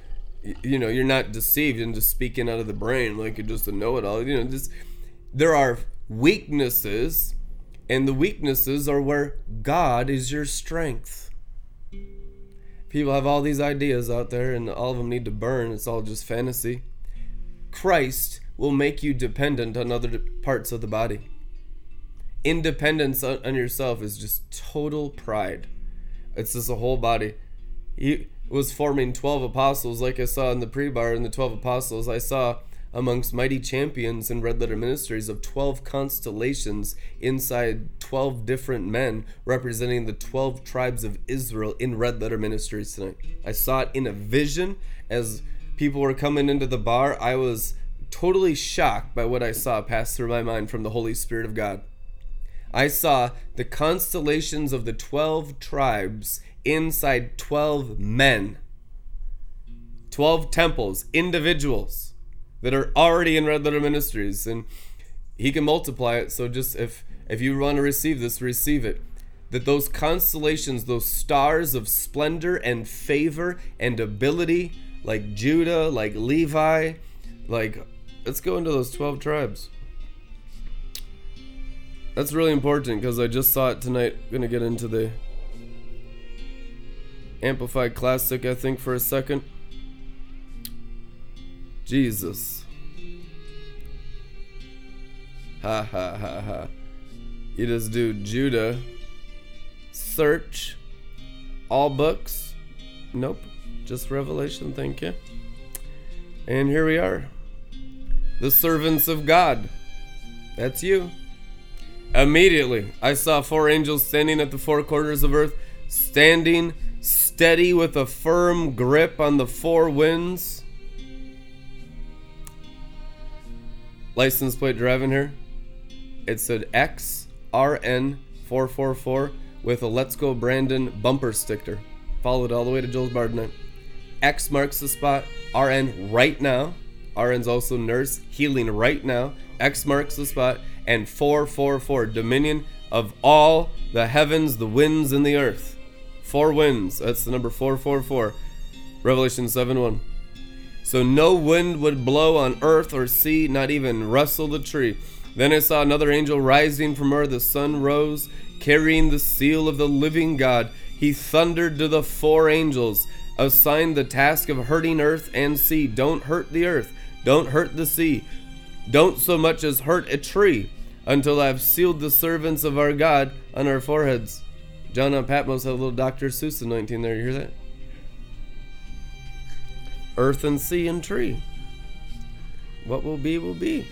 you know, you're not deceived into speaking out of the brain like you're just a know it all. You know, just there are weaknesses, and the weaknesses are where God is your strength. People have all these ideas out there, and all of them need to burn. It's all just fantasy. Christ will make you dependent on other parts of the body. Independence on yourself is just total pride. It's just a whole body. He was forming 12 apostles, like I saw in the pre bar in the 12 apostles. I saw amongst mighty champions in red letter ministries of 12 constellations inside 12 different men representing the 12 tribes of Israel in red letter ministries tonight. I saw it in a vision as people were coming into the bar, I was totally shocked by what I saw pass through my mind from the Holy Spirit of God. I saw the constellations of the 12 tribes inside 12 men. 12 temples, individuals that are already in Red Letter Ministries and he can multiply it so just if if you want to receive this receive it that those constellations those stars of splendor and favor and ability like Judah, like Levi, like let's go into those 12 tribes. That's really important because I just saw it tonight. Gonna get into the Amplified Classic, I think, for a second. Jesus. Ha ha ha ha. You just do Judah. Search. All books. Nope. Just Revelation, thank you. And here we are. The servants of God. That's you. Immediately, I saw four angels standing at the four corners of earth, standing steady with a firm grip on the four winds. License plate driving here. it said XRN444 with a Let's Go Brandon bumper sticker. Followed all the way to Joel's Barden. X marks the spot. RN right now. RN's also nurse healing right now. X marks the spot. And 444 dominion of all the heavens, the winds, and the earth. Four winds. That's the number 444. Revelation 7 1. So no wind would blow on earth or sea, not even rustle the tree. Then I saw another angel rising from where the sun rose, carrying the seal of the living God. He thundered to the four angels, assigned the task of hurting earth and sea. Don't hurt the earth, don't hurt the sea, don't so much as hurt a tree, until I've sealed the servants of our God on our foreheads. John on Patmos had a little Dr. Seuss anointing there. You hear that? Earth and sea and tree. What will be, will be.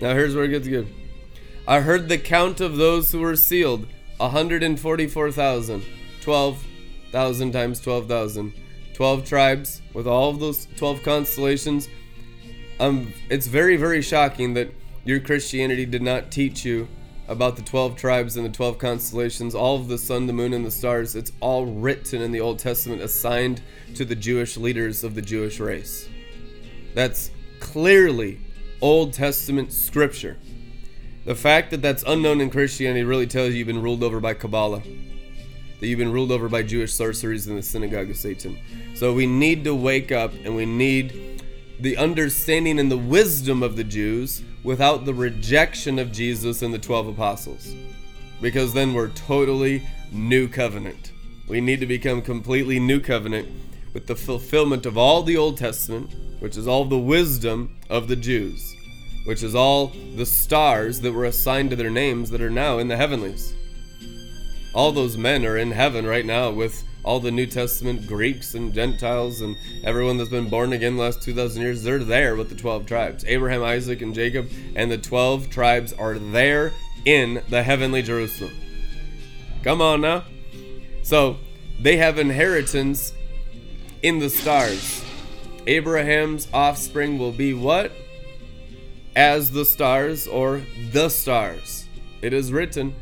Now here's where it gets good. I heard the count of those who were sealed 144,000. 12,000 times 12,000. 12 tribes with all of those 12 constellations. Um, it's very, very shocking that your Christianity did not teach you about the 12 tribes and the 12 constellations, all of the sun, the moon, and the stars. It's all written in the Old Testament, assigned to the Jewish leaders of the Jewish race. That's clearly Old Testament scripture. The fact that that's unknown in Christianity really tells you you've been ruled over by Kabbalah, that you've been ruled over by Jewish sorceries in the synagogue of Satan. So we need to wake up and we need the understanding and the wisdom of the Jews without the rejection of Jesus and the 12 apostles. Because then we're totally new covenant. We need to become completely new covenant with the fulfillment of all the Old Testament, which is all the wisdom of the Jews, which is all the stars that were assigned to their names that are now in the heavenlies. All those men are in heaven right now with all the New Testament Greeks and Gentiles and everyone that's been born again the last 2,000 years, they're there with the 12 tribes. Abraham, Isaac, and Jacob and the 12 tribes are there in the heavenly Jerusalem. Come on now. So they have inheritance in the stars. Abraham's offspring will be what? As the stars or the stars. It is written.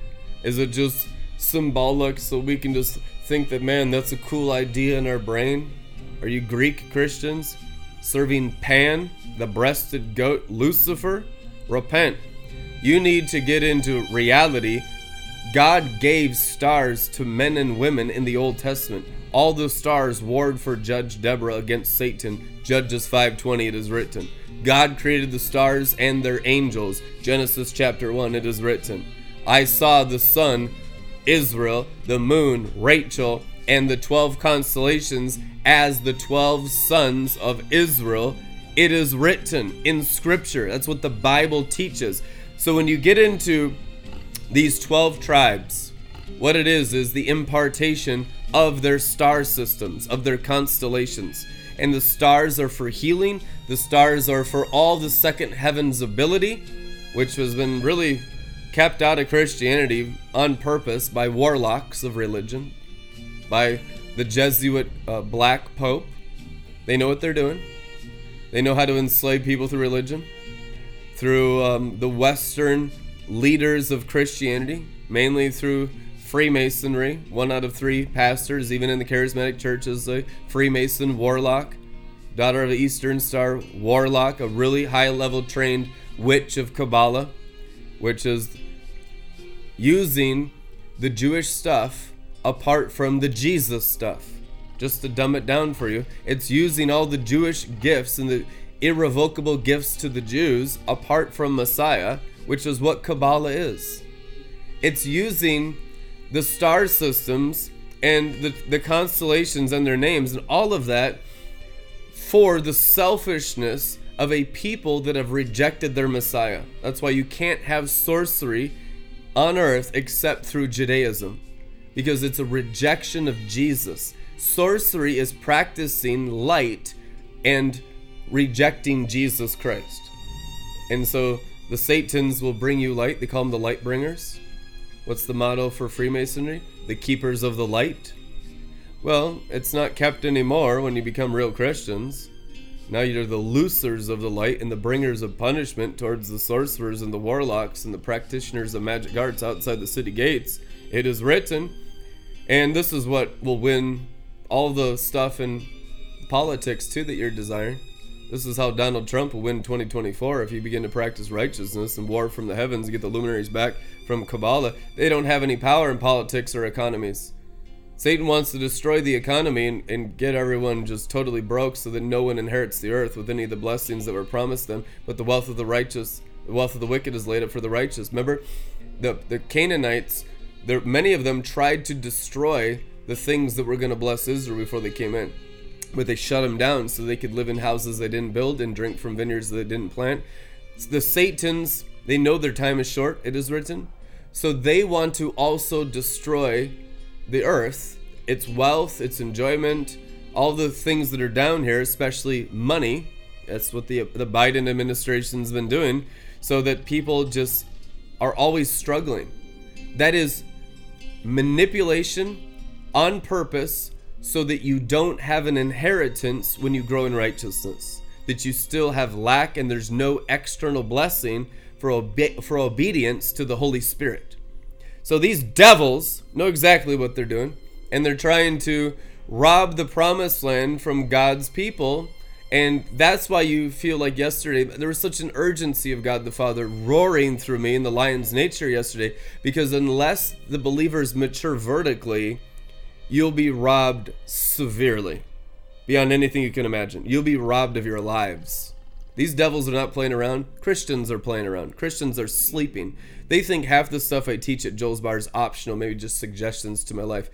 Is it just symbolic so we can just think that, man, that's a cool idea in our brain? Are you Greek Christians serving Pan, the breasted goat, Lucifer? Repent. You need to get into reality. God gave stars to men and women in the Old Testament. All the stars warred for Judge Deborah against Satan. Judges 5:20 it is written. God created the stars and their angels. Genesis chapter 1 it is written. I saw the sun Israel, the moon, Rachel, and the 12 constellations as the 12 sons of Israel. It is written in scripture. That's what the Bible teaches. So when you get into these 12 tribes, what it is is the impartation of their star systems, of their constellations. And the stars are for healing, the stars are for all the second heaven's ability, which has been really kept out of Christianity on purpose by warlocks of religion, by the Jesuit uh, Black Pope. They know what they're doing. They know how to enslave people through religion, through um, the Western leaders of Christianity, mainly through Freemasonry. One out of three pastors, even in the charismatic church, is a Freemason warlock, daughter of an Eastern Star warlock, a really high level trained witch of Kabbalah, which is using the Jewish stuff apart from the Jesus stuff. Just to dumb it down for you, it's using all the Jewish gifts and the irrevocable gifts to the Jews apart from Messiah, which is what Kabbalah is. It's using the star systems and the, the constellations and their names and all of that for the selfishness of a people that have rejected their Messiah. That's why you can't have sorcery on earth except through Judaism because it's a rejection of Jesus. Sorcery is practicing light and rejecting Jesus Christ. And so the Satans will bring you light. They call them the light bringers. What's the motto for Freemasonry? The keepers of the light. Well, it's not kept anymore when you become real Christians. Now you're the loosers of the light and the bringers of punishment towards the sorcerers and the warlocks and the practitioners of magic arts outside the city gates. It is written. And this is what will win all the stuff in politics too that you're desiring. This is how Donald Trump will win 2024 if you begin to practice righteousness and war from the heavens, and get the luminaries back from Kabbalah. They don't have any power in politics or economies. Satan wants to destroy the economy and, and get everyone just totally broke so that no one inherits the earth with any of the blessings that were promised them, but the wealth of the righteous, the wealth of the wicked is laid up for the righteous. Remember, the, the Canaanites, there, many of them tried to destroy the things that were going to bless Israel before they came in. But they shut them down so they could live in houses they didn't build and drink from vineyards they didn't plant. The Satans, they know their time is short, it is written. So they want to also destroy the earth, its wealth, its enjoyment, all the things that are down here, especially money. That's what the the Biden administration's been doing, so that people just are always struggling. That is manipulation on purpose so that you don't have an inheritance when you grow in righteousness. That you still have lack and there's no external blessing for, obe- for obedience to the Holy Spirit. So these devils know exactly what they're doing, and they're trying to rob the promised land from God's people. And that's why you feel like yesterday there was such an urgency of God the Father roaring through me in the lion's nature yesterday, because unless the believers mature vertically, you'll be robbed severely beyond anything you can imagine. You'll be robbed of your lives. These devils are not playing around. Christians are playing around. Christians are sleeping. They think half the stuff I teach at Joel's Bar is optional, maybe just suggestions to my life.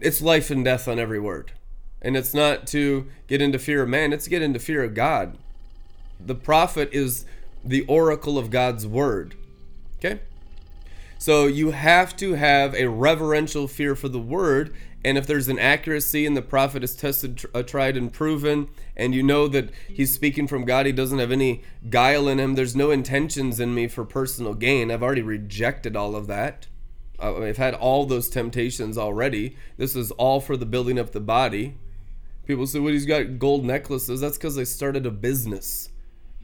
It's life and death on every word. And it's not to get into fear of man, it's to get into fear of God. The prophet is the oracle of God's word. Okay? So you have to have a reverential fear for the word. And if there's an accuracy and the prophet is tested, uh, tried, and proven, and you know that he's speaking from God, he doesn't have any guile in him, there's no intentions in me for personal gain. I've already rejected all of that. Uh, I've had all those temptations already. This is all for the building up the body. People say, well, he's got gold necklaces. That's because I started a business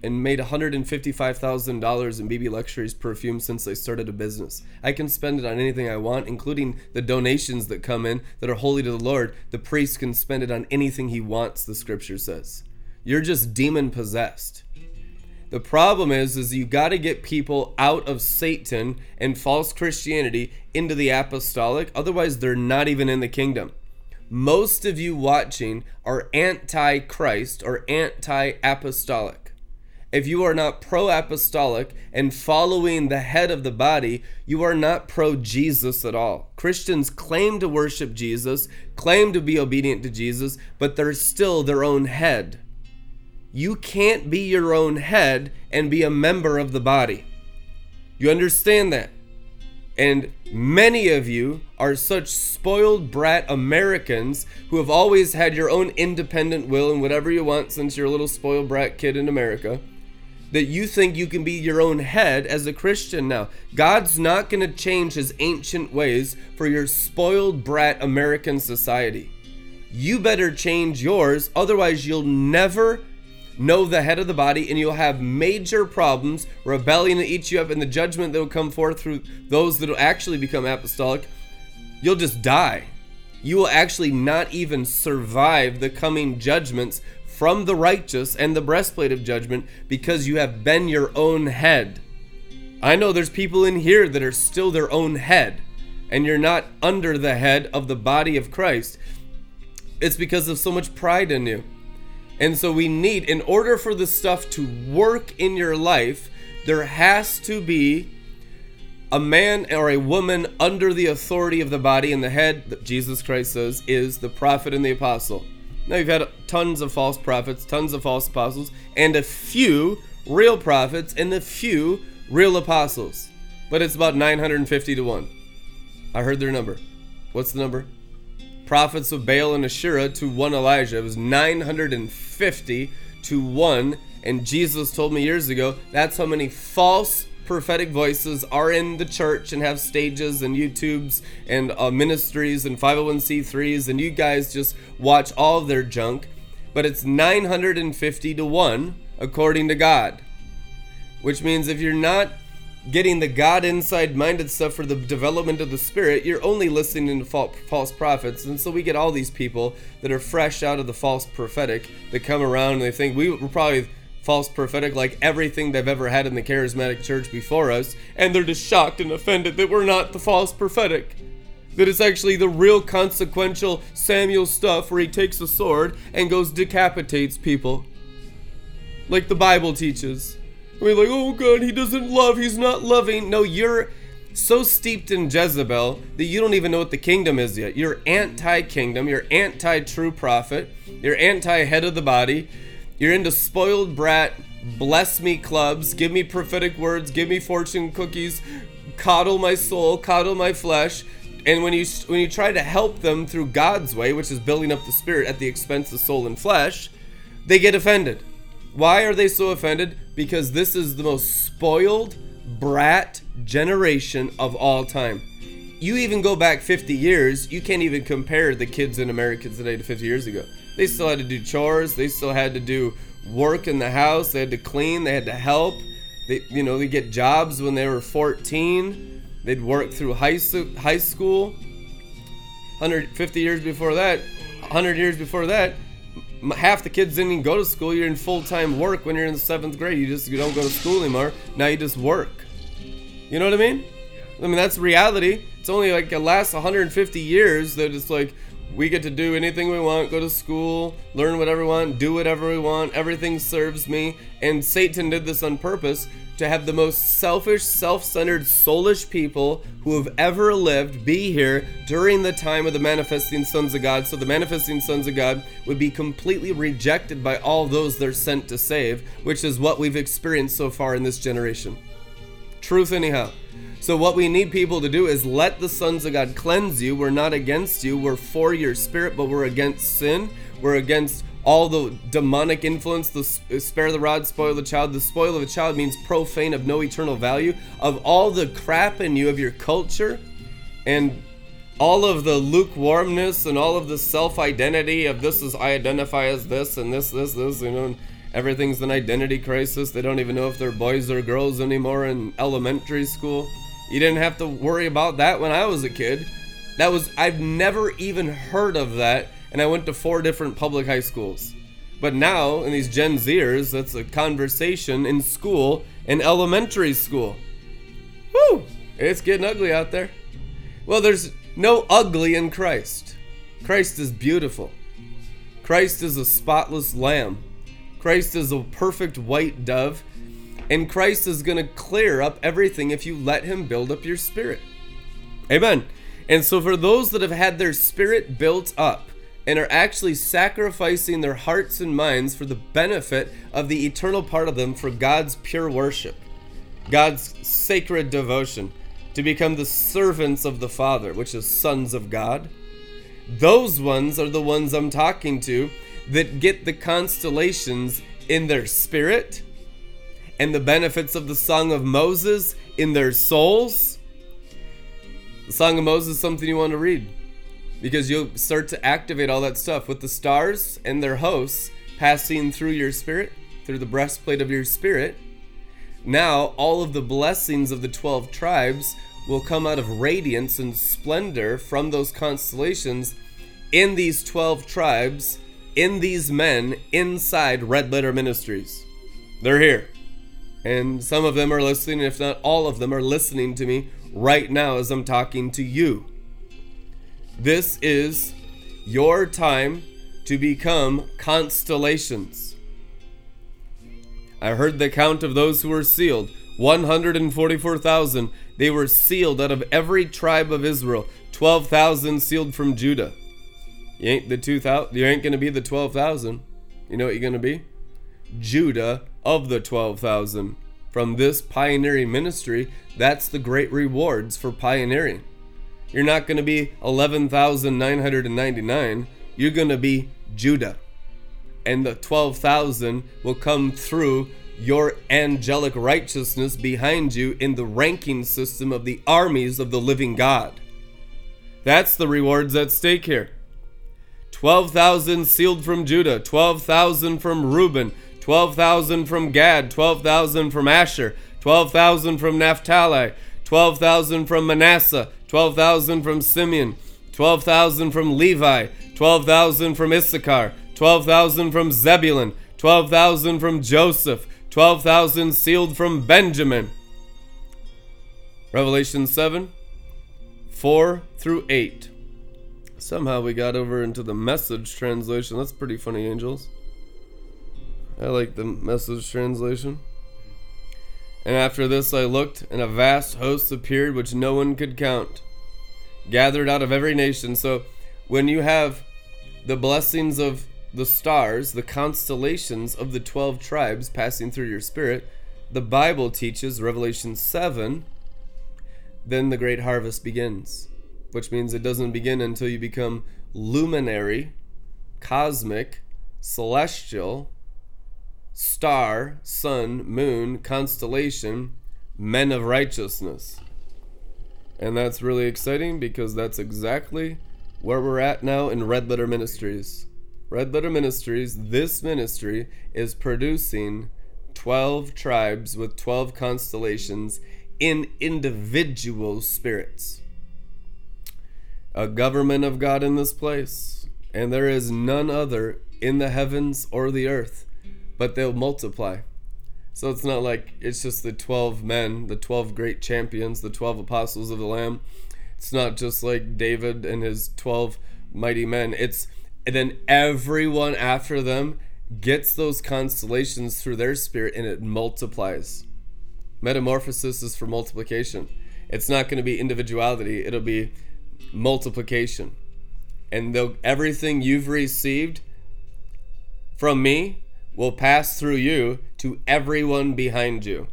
and made $155,000 in BB Luxuries perfume since I started a business. I can spend it on anything I want, including the donations that come in that are holy to the Lord. The priest can spend it on anything he wants, the scripture says. You're just demon possessed. The problem is is you got to get people out of Satan and false Christianity into the apostolic, otherwise they're not even in the kingdom. Most of you watching are anti-Christ or anti-apostolic if you are not pro apostolic and following the head of the body, you are not pro Jesus at all. Christians claim to worship Jesus, claim to be obedient to Jesus, but they're still their own head. You can't be your own head and be a member of the body. You understand that? And many of you are such spoiled brat Americans who have always had your own independent will and whatever you want since you're a little spoiled brat kid in America that you think you can be your own head as a Christian now. God's not going to change his ancient ways for your spoiled brat American society. You better change yours, otherwise, you'll never know the head of the body and you'll have major problems, rebellion will eat you up, and the judgment that will come forth through those that will actually become apostolic. You'll just die. You will actually not even survive the coming judgments from the righteous and the breastplate of judgment because you have been your own head. I know there's people in here that are still their own head, and you're not under the head of the body of Christ. It's because of so much pride in you. And so we need, in order for the stuff to work in your life, there has to be a man or a woman under the authority of the body, and the head, that Jesus Christ says, is the prophet and the apostle. Now you've had tons of false prophets, tons of false apostles, and a few real prophets and a few real apostles. But it's about 950 to 1. I heard their number. What's the number? Prophets of Baal and Asherah to 1 Elijah. It was 950 to 1. And Jesus told me years ago that's how many false prophetic voices are in the church and have stages and YouTubes and uh, ministries and 501c3s, and you guys just watch all their junk. but it's 950 to 1 according to God. Which means if you're not getting the God inside minded stuff for the development of the spirit, you're only listening to false prophets. And so we get all these people that are fresh out of the false prophetic that come around and they think we were probably false prophetic like everything they've ever had in the charismatic church before us. And they're just shocked and offended that we're not the false prophetic. That it's actually the real consequential Samuel stuff where he takes a sword and goes decapitates people. Like the Bible teaches. We're like, oh God, he doesn't love, he's not loving. No, you're so steeped in Jezebel that you don't even know what the kingdom is yet. You're anti kingdom, you're anti true prophet, you're anti head of the body, you're into spoiled brat, bless me clubs, give me prophetic words, give me fortune cookies, coddle my soul, coddle my flesh. And when you when you try to help them through God's way, which is building up the spirit at the expense of soul and flesh, they get offended. Why are they so offended? Because this is the most spoiled brat generation of all time. You even go back 50 years, you can't even compare the kids in America today to 50 years ago. They still had to do chores, they still had to do work in the house, they had to clean, they had to help. They, you know, they get jobs when they were 14. They'd work through high, high school. 150 years before that, 100 years before that, half the kids didn't even go to school. You're in full time work when you're in the seventh grade. You just you don't go to school anymore. Now you just work. You know what I mean? I mean that's reality. It's only like the last 150 years that it's like we get to do anything we want, go to school, learn whatever we want, do whatever we want. Everything serves me. And Satan did this on purpose to have the most selfish, self centered, soulish people who have ever lived be here during the time of the manifesting sons of God. So the manifesting sons of God would be completely rejected by all those they're sent to save, which is what we've experienced so far in this generation. Truth, anyhow. So, what we need people to do is let the sons of God cleanse you. We're not against you, we're for your spirit, but we're against sin. We're against all the demonic influence, the uh, spare the rod, spoil the child. The spoil of a child means profane of no eternal value. Of all the crap in you of your culture, and all of the lukewarmness and all of the self-identity of this is I identify as this and this, this, this, you know, everything's an identity crisis. They don't even know if they're boys or girls anymore in elementary school. You didn't have to worry about that when I was a kid. That was I've never even heard of that and I went to four different public high schools. But now, in these Gen Zers, that's a conversation in school, in elementary school. Whew! It's getting ugly out there. Well, there's no ugly in Christ. Christ is beautiful. Christ is a spotless lamb. Christ is a perfect white dove. And Christ is going to clear up everything if you let Him build up your spirit. Amen. And so, for those that have had their spirit built up, and are actually sacrificing their hearts and minds for the benefit of the eternal part of them for God's pure worship, God's sacred devotion, to become the servants of the Father, which is sons of God. Those ones are the ones I'm talking to that get the constellations in their spirit and the benefits of the Song of Moses in their souls. The Song of Moses is something you want to read because you'll start to activate all that stuff with the stars and their hosts passing through your spirit, through the breastplate of your spirit. Now, all of the blessings of the 12 tribes will come out of radiance and splendor from those constellations in these 12 tribes, in these men inside Red Letter Ministries. They're here. And some of them are listening, if not all of them are listening to me right now as I'm talking to you. This is your time to become constellations. I heard the count of those who were sealed 144,000. They were sealed out of every tribe of Israel, 12,000 sealed from Judah. You ain't the 2,000, you ain't going to be the 12,000. You know what you're going to be? Judah of the 12,000. From this pioneering ministry, that's the great rewards for pioneering. You're not going to be 11,999. You're going to be Judah. And the 12,000 will come through your angelic righteousness behind you in the ranking system of the armies of the living God. That's the rewards at stake here. 12,000 sealed from Judah, 12,000 from Reuben, 12,000 from Gad, 12,000 from Asher, 12,000 from Naphtali, 12,000 from Manasseh, 12,000 from Simeon, 12,000 from Levi, 12,000 from Issachar, 12,000 from Zebulun, 12,000 from Joseph, 12,000 sealed from Benjamin. Revelation 7 4 through 8. Somehow we got over into the message translation. That's pretty funny, angels. I like the message translation. And after this I looked, and a vast host appeared which no one could count, gathered out of every nation. So when you have the blessings of the stars, the constellations of the 12 tribes passing through your spirit, the Bible teaches, Revelation 7, then the great harvest begins, which means it doesn't begin until you become luminary, cosmic, celestial, star, sun, moon, constellation, men of righteousness. And that's really exciting because that's exactly where we're at now in Red Letter Ministries. Red Letter Ministries, this ministry is producing 12 tribes with 12 constellations in individual spirits. A government of God in this place, and there is none other in the heavens or the earth, but they'll multiply. So it's not like it's just the 12 men, the 12 great champions, the 12 apostles of the Lamb. It's not just like David and his 12 mighty men. It's and then everyone after them gets those constellations through their spirit and it multiplies. Metamorphosis is for multiplication. It's not going to be individuality, it'll be multiplication. And everything you've received from me will pass through you to everyone behind you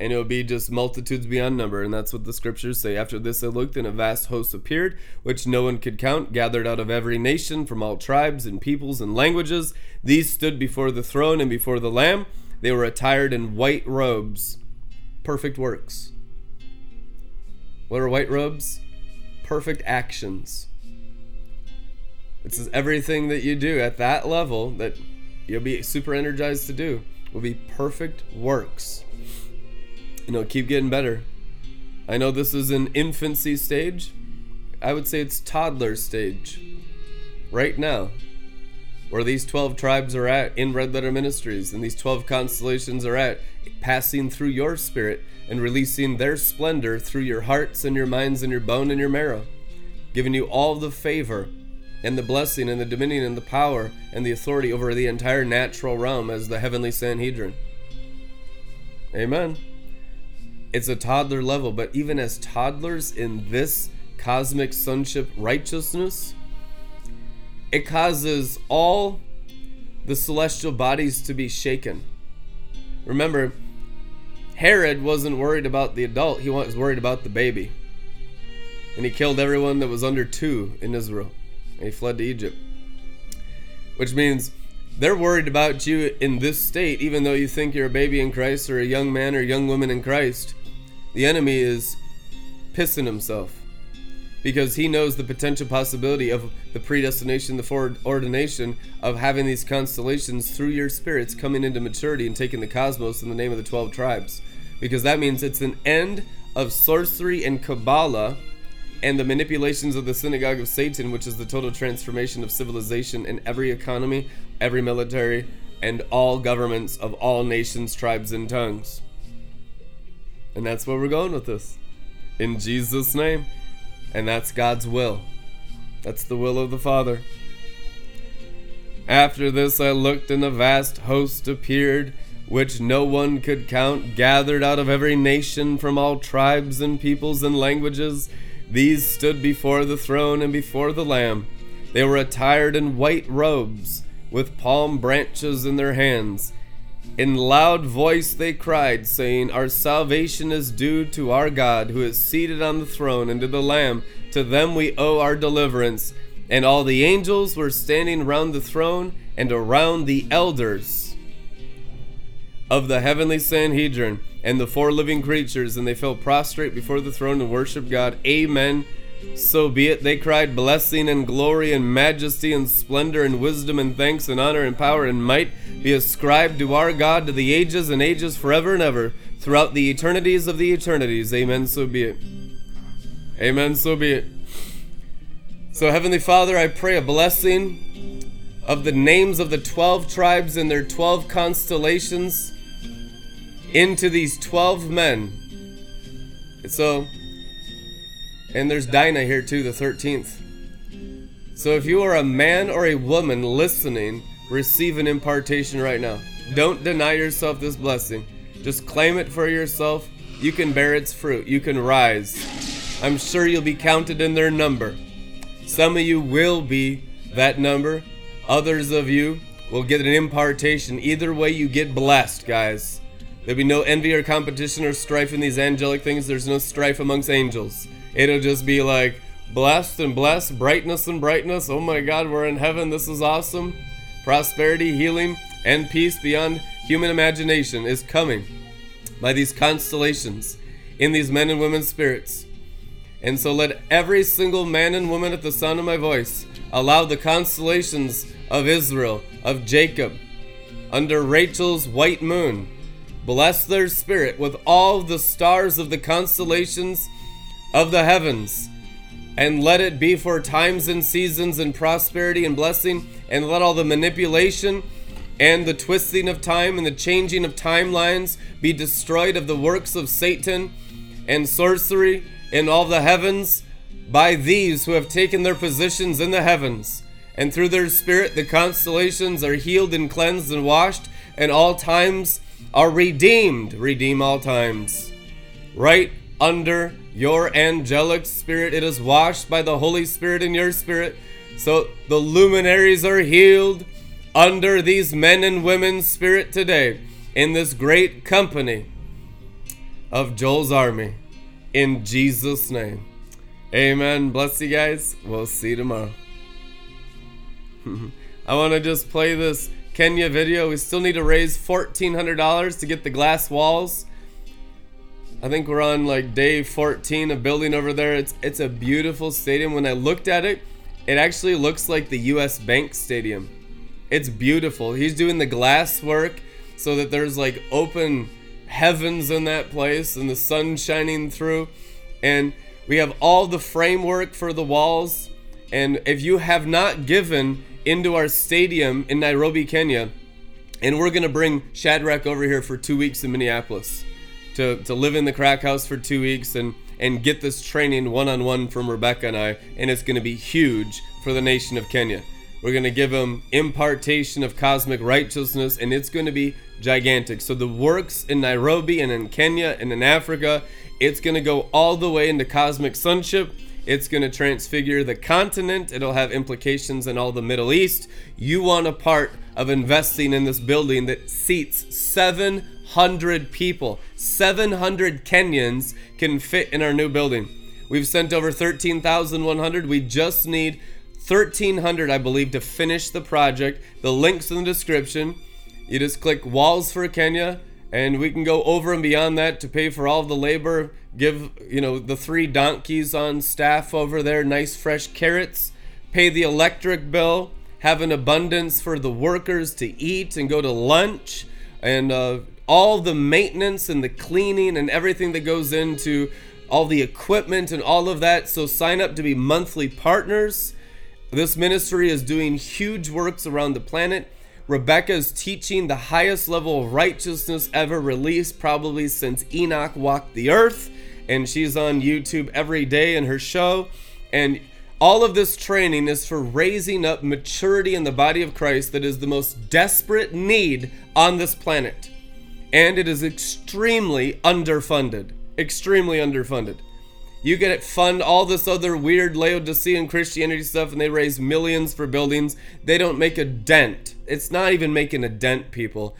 and it will be just multitudes beyond number. And that's what the scriptures say. After this, I looked, and a vast host appeared, which no one could count, gathered out of every nation, from all tribes and peoples and languages. These stood before the throne and before the Lamb. They were attired in white robes, perfect works. What are white robes? Perfect actions. It says everything that you do at that level that you'll be super energized to do will be perfect works you know, keep getting better. I know this is an infancy stage. I would say it's toddler stage. Right now, where these 12 tribes are at in Red Letter Ministries and these 12 constellations are at, passing through your spirit and releasing their splendor through your hearts and your minds and your bone and your marrow, giving you all the favor and the blessing and the dominion and the power and the authority over the entire natural realm as the heavenly Sanhedrin. Amen it's a toddler level, but even as toddlers in this cosmic sonship righteousness, it causes all the celestial bodies to be shaken. Remember, Herod wasn't worried about the adult, he was worried about the baby. And he killed everyone that was under two in Israel. He fled to Egypt. Which means they're worried about you in this state, even though you think you're a baby in Christ or a young man or young woman in Christ the enemy is pissing himself because he knows the potential possibility of the predestination, the foreordination of having these constellations through your spirits coming into maturity and taking the cosmos in the name of the 12 tribes. Because that means it's an end of sorcery and Kabbalah and the manipulations of the synagogue of Satan, which is the total transformation of civilization in every economy, every military, and all governments of all nations, tribes, and tongues. And that's where we're going with this. In Jesus' name. And that's God's will. That's the will of the Father. After this I looked, and a vast host appeared, which no one could count, gathered out of every nation from all tribes and peoples and languages. These stood before the throne and before the Lamb. They were attired in white robes, with palm branches in their hands in loud voice they cried, saying, Our salvation is due to our God, who is seated on the throne, and to the Lamb. To them we owe our deliverance. And all the angels were standing round the throne and around the elders of the heavenly Sanhedrin and the four living creatures, and they fell prostrate before the throne and worshiped God. Amen. So be it. They cried, Blessing and glory and majesty and splendor and wisdom and thanks and honor and power and might be ascribed to our God to the ages and ages forever and ever, throughout the eternities of the eternities. Amen. So be it. Amen. So be it. So, Heavenly Father, I pray a blessing of the names of the 12 tribes and their 12 constellations into these 12 men. So, and there's Dinah here too, the 13th. So if you are a man or a woman listening, receive an impartation right now. Don't deny yourself this blessing. Just claim it for yourself. You can bear its fruit. You can rise. I'm sure you'll be counted in their number. Some of you will be that number. Others of you will get an impartation. Either way, you get blessed, guys. There'll be no envy or competition or strife in these angelic things. There's no strife amongst angels. It'll just be like blessed and blessed, brightness and brightness. Oh my God, we're in heaven. This is awesome. Prosperity, healing, and peace beyond human imagination is coming by these constellations in these men and women's spirits. And so let every single man and woman at the sound of my voice allow the constellations of Israel, of Jacob, under Rachel's white moon, bless their spirit with all the stars of the constellations of the heavens. And let it be for times and seasons and prosperity and blessing, and let all the manipulation and the twisting of time and the changing of timelines be destroyed of the works of Satan and sorcery in all the heavens by these who have taken their positions in the heavens. And through their spirit, the constellations are healed and cleansed and washed, and all times are redeemed. Redeem all times. Right under your angelic spirit. It is washed by the Holy Spirit in your spirit. So the luminaries are healed under these men and women's spirit today in this great company of Joel's army. In Jesus' name. Amen. Bless you guys. We'll see you tomorrow. I want to just play this Kenya video. We still need to raise $1,400 to get the glass walls I think we're on like day 14 of building over there. It's it's a beautiful stadium. When I looked at it, it actually looks like the US Bank Stadium. It's beautiful. He's doing the glass work so that there's like open heavens in that place and the sun shining through. And we have all the framework for the walls. And if you have not given into our stadium in Nairobi, Kenya, and we're to bring Shadrach over here for two weeks in Minneapolis to, to live in the crack house for two weeks and, and get this training one on one from Rebecca and I, and it's to be huge for the nation of Kenya. We're to give them impartation of cosmic righteousness, and it's to be gigantic. So, the works in Nairobi and in Kenya and in Africa, it's to go all the way into cosmic sonship. It's going to transfigure the continent. It'll have implications in all the Middle East. You want a part of investing in this building that seats 700 people. 700 Kenyans can fit in our new building. We've sent over 13,100. We just need 1,300, I believe, to finish the project. The link's in the description. You just click Walls for Kenya, and we can go over and beyond that to pay for all the labor. Give, you know, the three donkeys on staff over there nice fresh carrots. Pay the electric bill. Have an abundance for the workers to eat and go to lunch. And uh, all the maintenance and the cleaning and everything that goes into all the equipment and all of that. So sign up to be monthly partners. This ministry is doing huge works around the planet. Rebecca is teaching the highest level of righteousness ever released, probably since Enoch walked the earth. And she's on YouTube every day in her show. And all of this training is for raising up maturity in the body of Christ that is the most desperate need on this planet and it is extremely underfunded. Extremely underfunded. You get it fund all this other weird Laodicean Christianity stuff and they raise millions for buildings. They don't make a dent. It's not even making a dent, people.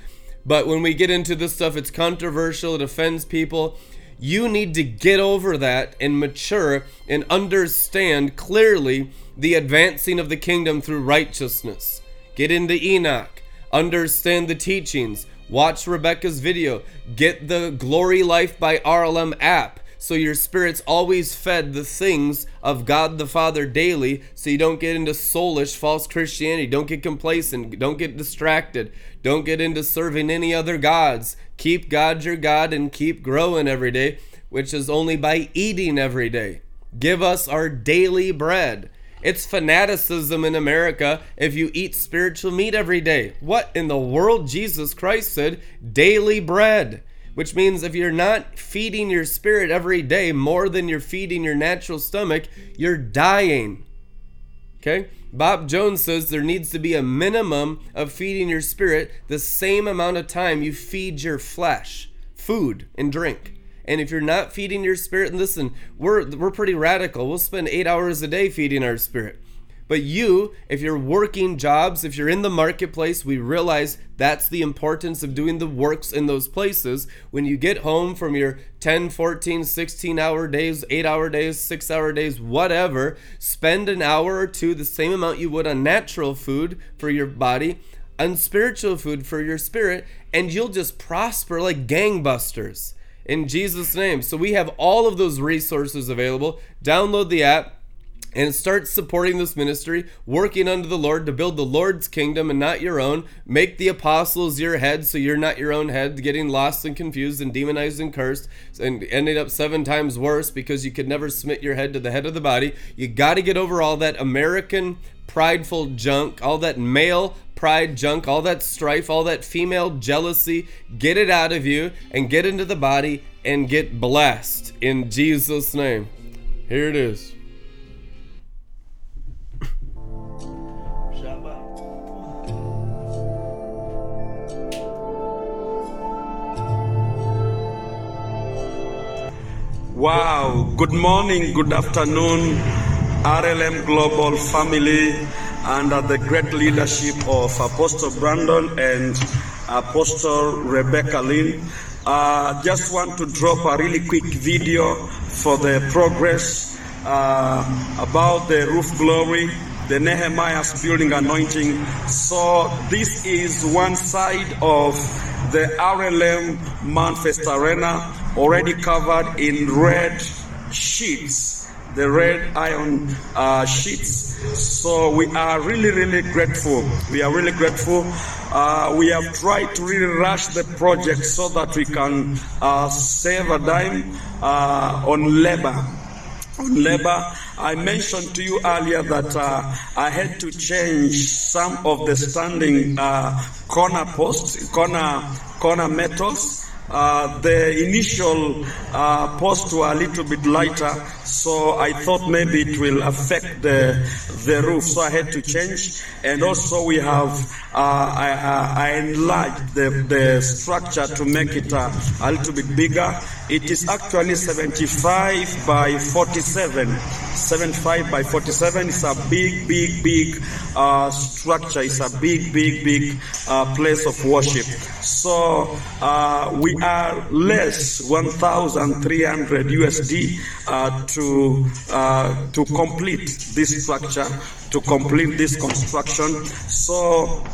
But when we get into this stuff, it's controversial, it offends people. You need to get over that and mature and understand clearly the advancing of the kingdom through righteousness. Get into Enoch, understand the teachings, Watch Rebecca's video. Get the Glory Life by RLM app. So your spirit's always fed the things of God the Father daily, so you don't get into soulish false Christianity, don't get complacent, don't get distracted, don't get into serving any other gods. Keep God your God and keep growing every day, which is only by eating every day. Give us our daily bread. It's fanaticism in America if you eat spiritual meat every day. What in the world? Jesus Christ said, daily bread. Which means if you're not feeding your spirit every day more than you're feeding your natural stomach, you're dying. Okay? Bob Jones says there needs to be a minimum of feeding your spirit the same amount of time you feed your flesh, food and drink. And if you're not feeding your spirit, and listen, we're we're pretty radical. We'll spend eight hours a day feeding our spirit. But you, if you're working jobs, if you're in the marketplace, we realize that's the importance of doing the works in those places. When you get home from your 10, 14, 16 hour days, 8 hour days, 6 hour days, whatever, spend an hour or two, the same amount you would on natural food for your body, on spiritual food for your spirit, and you'll just prosper like gangbusters in Jesus' name. So we have all of those resources available. Download the app and start supporting this ministry, working under the Lord to build the Lord's kingdom and not your own. Make the apostles your head so you're not your own head, getting lost and confused and demonized and cursed and ending up seven times worse because you could never submit your head to the head of the body. You got to get over all that American prideful junk, all that male pride junk, all that strife, all that female jealousy. Get it out of you and get into the body and get blessed in Jesus' name. Here it is. Wow, good morning, good afternoon, RLM Global family, under the great leadership of Apostle Brandon and Apostle Rebecca Lynn. Uh, just want to drop a really quick video for the progress uh, about the roof glory, the Nehemiah's building anointing. So this is one side of the RLM Manifest Arena already covered in red sheets, the red iron uh, sheets. So we are really, really grateful. We are really grateful. Uh, we have tried to really rush the project so that we can uh, save a dime uh, on labor. On labor, I mentioned to you earlier that uh, I had to change some of the standing uh, corner posts, corner corner metals uh, the initial uh, posts were a little bit lighter, so I thought maybe it will affect the the roof, so I had to change. And also we have uh, I, I, enlarged the, the structure to make it uh, a little bit bigger. It is actually 75 by 47. 75 by 47 is a big, big, big uh, structure. It's a big, big, big uh, place of worship. So uh, we are less 1,300 USD uh, to uh, to complete this structure, to complete this construction. So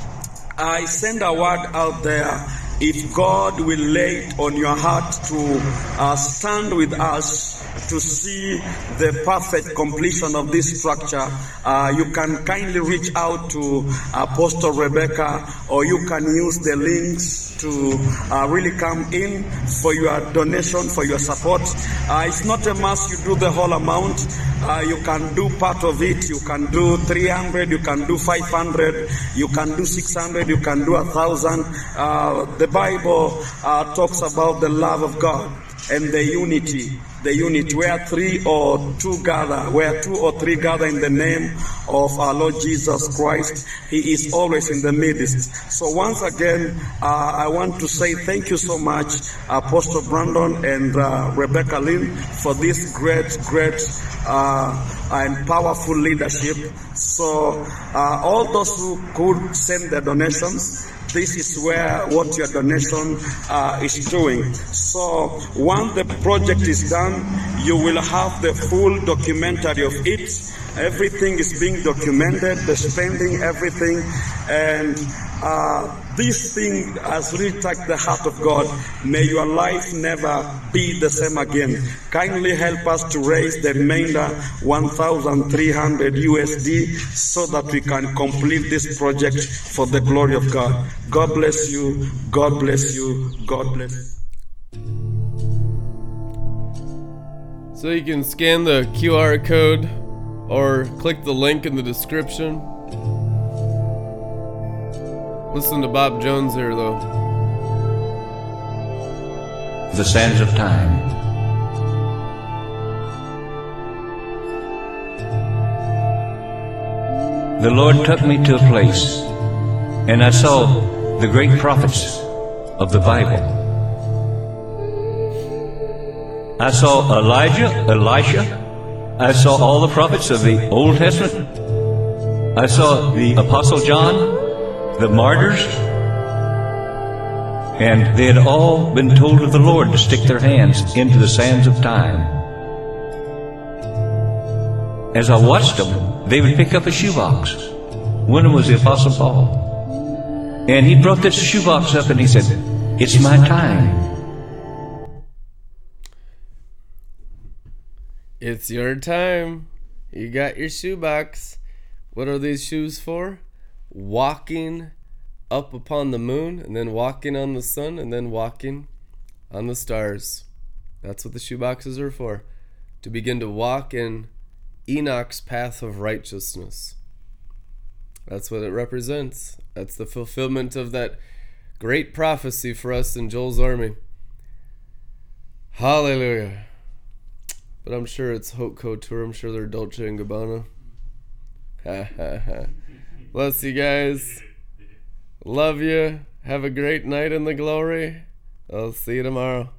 I send a word out there. If God will lay it on your heart to uh, stand with us to see the perfect completion of this structure, uh, you can kindly reach out to Apostle Rebecca or you can use the links to uh, really come in for your donation, for your support. Uh, it's not a must you do the whole amount. Uh, you can do part of it. You can do 300, you can do 500, you can do 600, you can do a thousand. Uh, the Bible uh, talks about the love of God and the unity the unit where three or two gather, where two or three gather in the name of our Lord Jesus Christ, He is always in the midst. So once again, uh, I want to say thank you so much, Apostle Brandon and uh, Rebecca Lynn, for this great, great uh, and powerful leadership. So uh, all those who could send their donations, this is where what your donation uh, is doing. So once the project is done, You will have the full documentary of it. Everything is being documented, the spending, everything. And uh, this thing has really touched the heart of God. May your life never be the same again. Kindly help us to raise the remainder 1,300 USD so that we can complete this project for the glory of God. God bless you. God bless you. God bless you. So you can scan the QR code or click the link in the description. Listen to Bob Jones here, though. The sands of time. The Lord took me to a place, and I saw the great prophets of the Bible. I saw Elijah, Elisha. I saw all the prophets of the Old Testament. I saw the Apostle John, the martyrs, and they had all been told of the Lord to stick their hands into the sands of time. As I watched them, they would pick up a shoebox. One of them was the Apostle Paul. And he brought this shoebox up and he said, It's my time. It's your time. You got your shoebox. What are these shoes for? Walking up upon the moon, and then walking on the sun, and then walking on the stars. That's what the shoeboxes are for. To begin to walk in Enoch's path of righteousness. That's what it represents. That's the fulfillment of that great prophecy for us in Joel's army. Hallelujah. But I'm sure it's Haute Couture. I'm sure they're Dolce and Gabbana. Ha ha ha. Bless you guys. Love you. Have a great night in the glory. I'll see you tomorrow.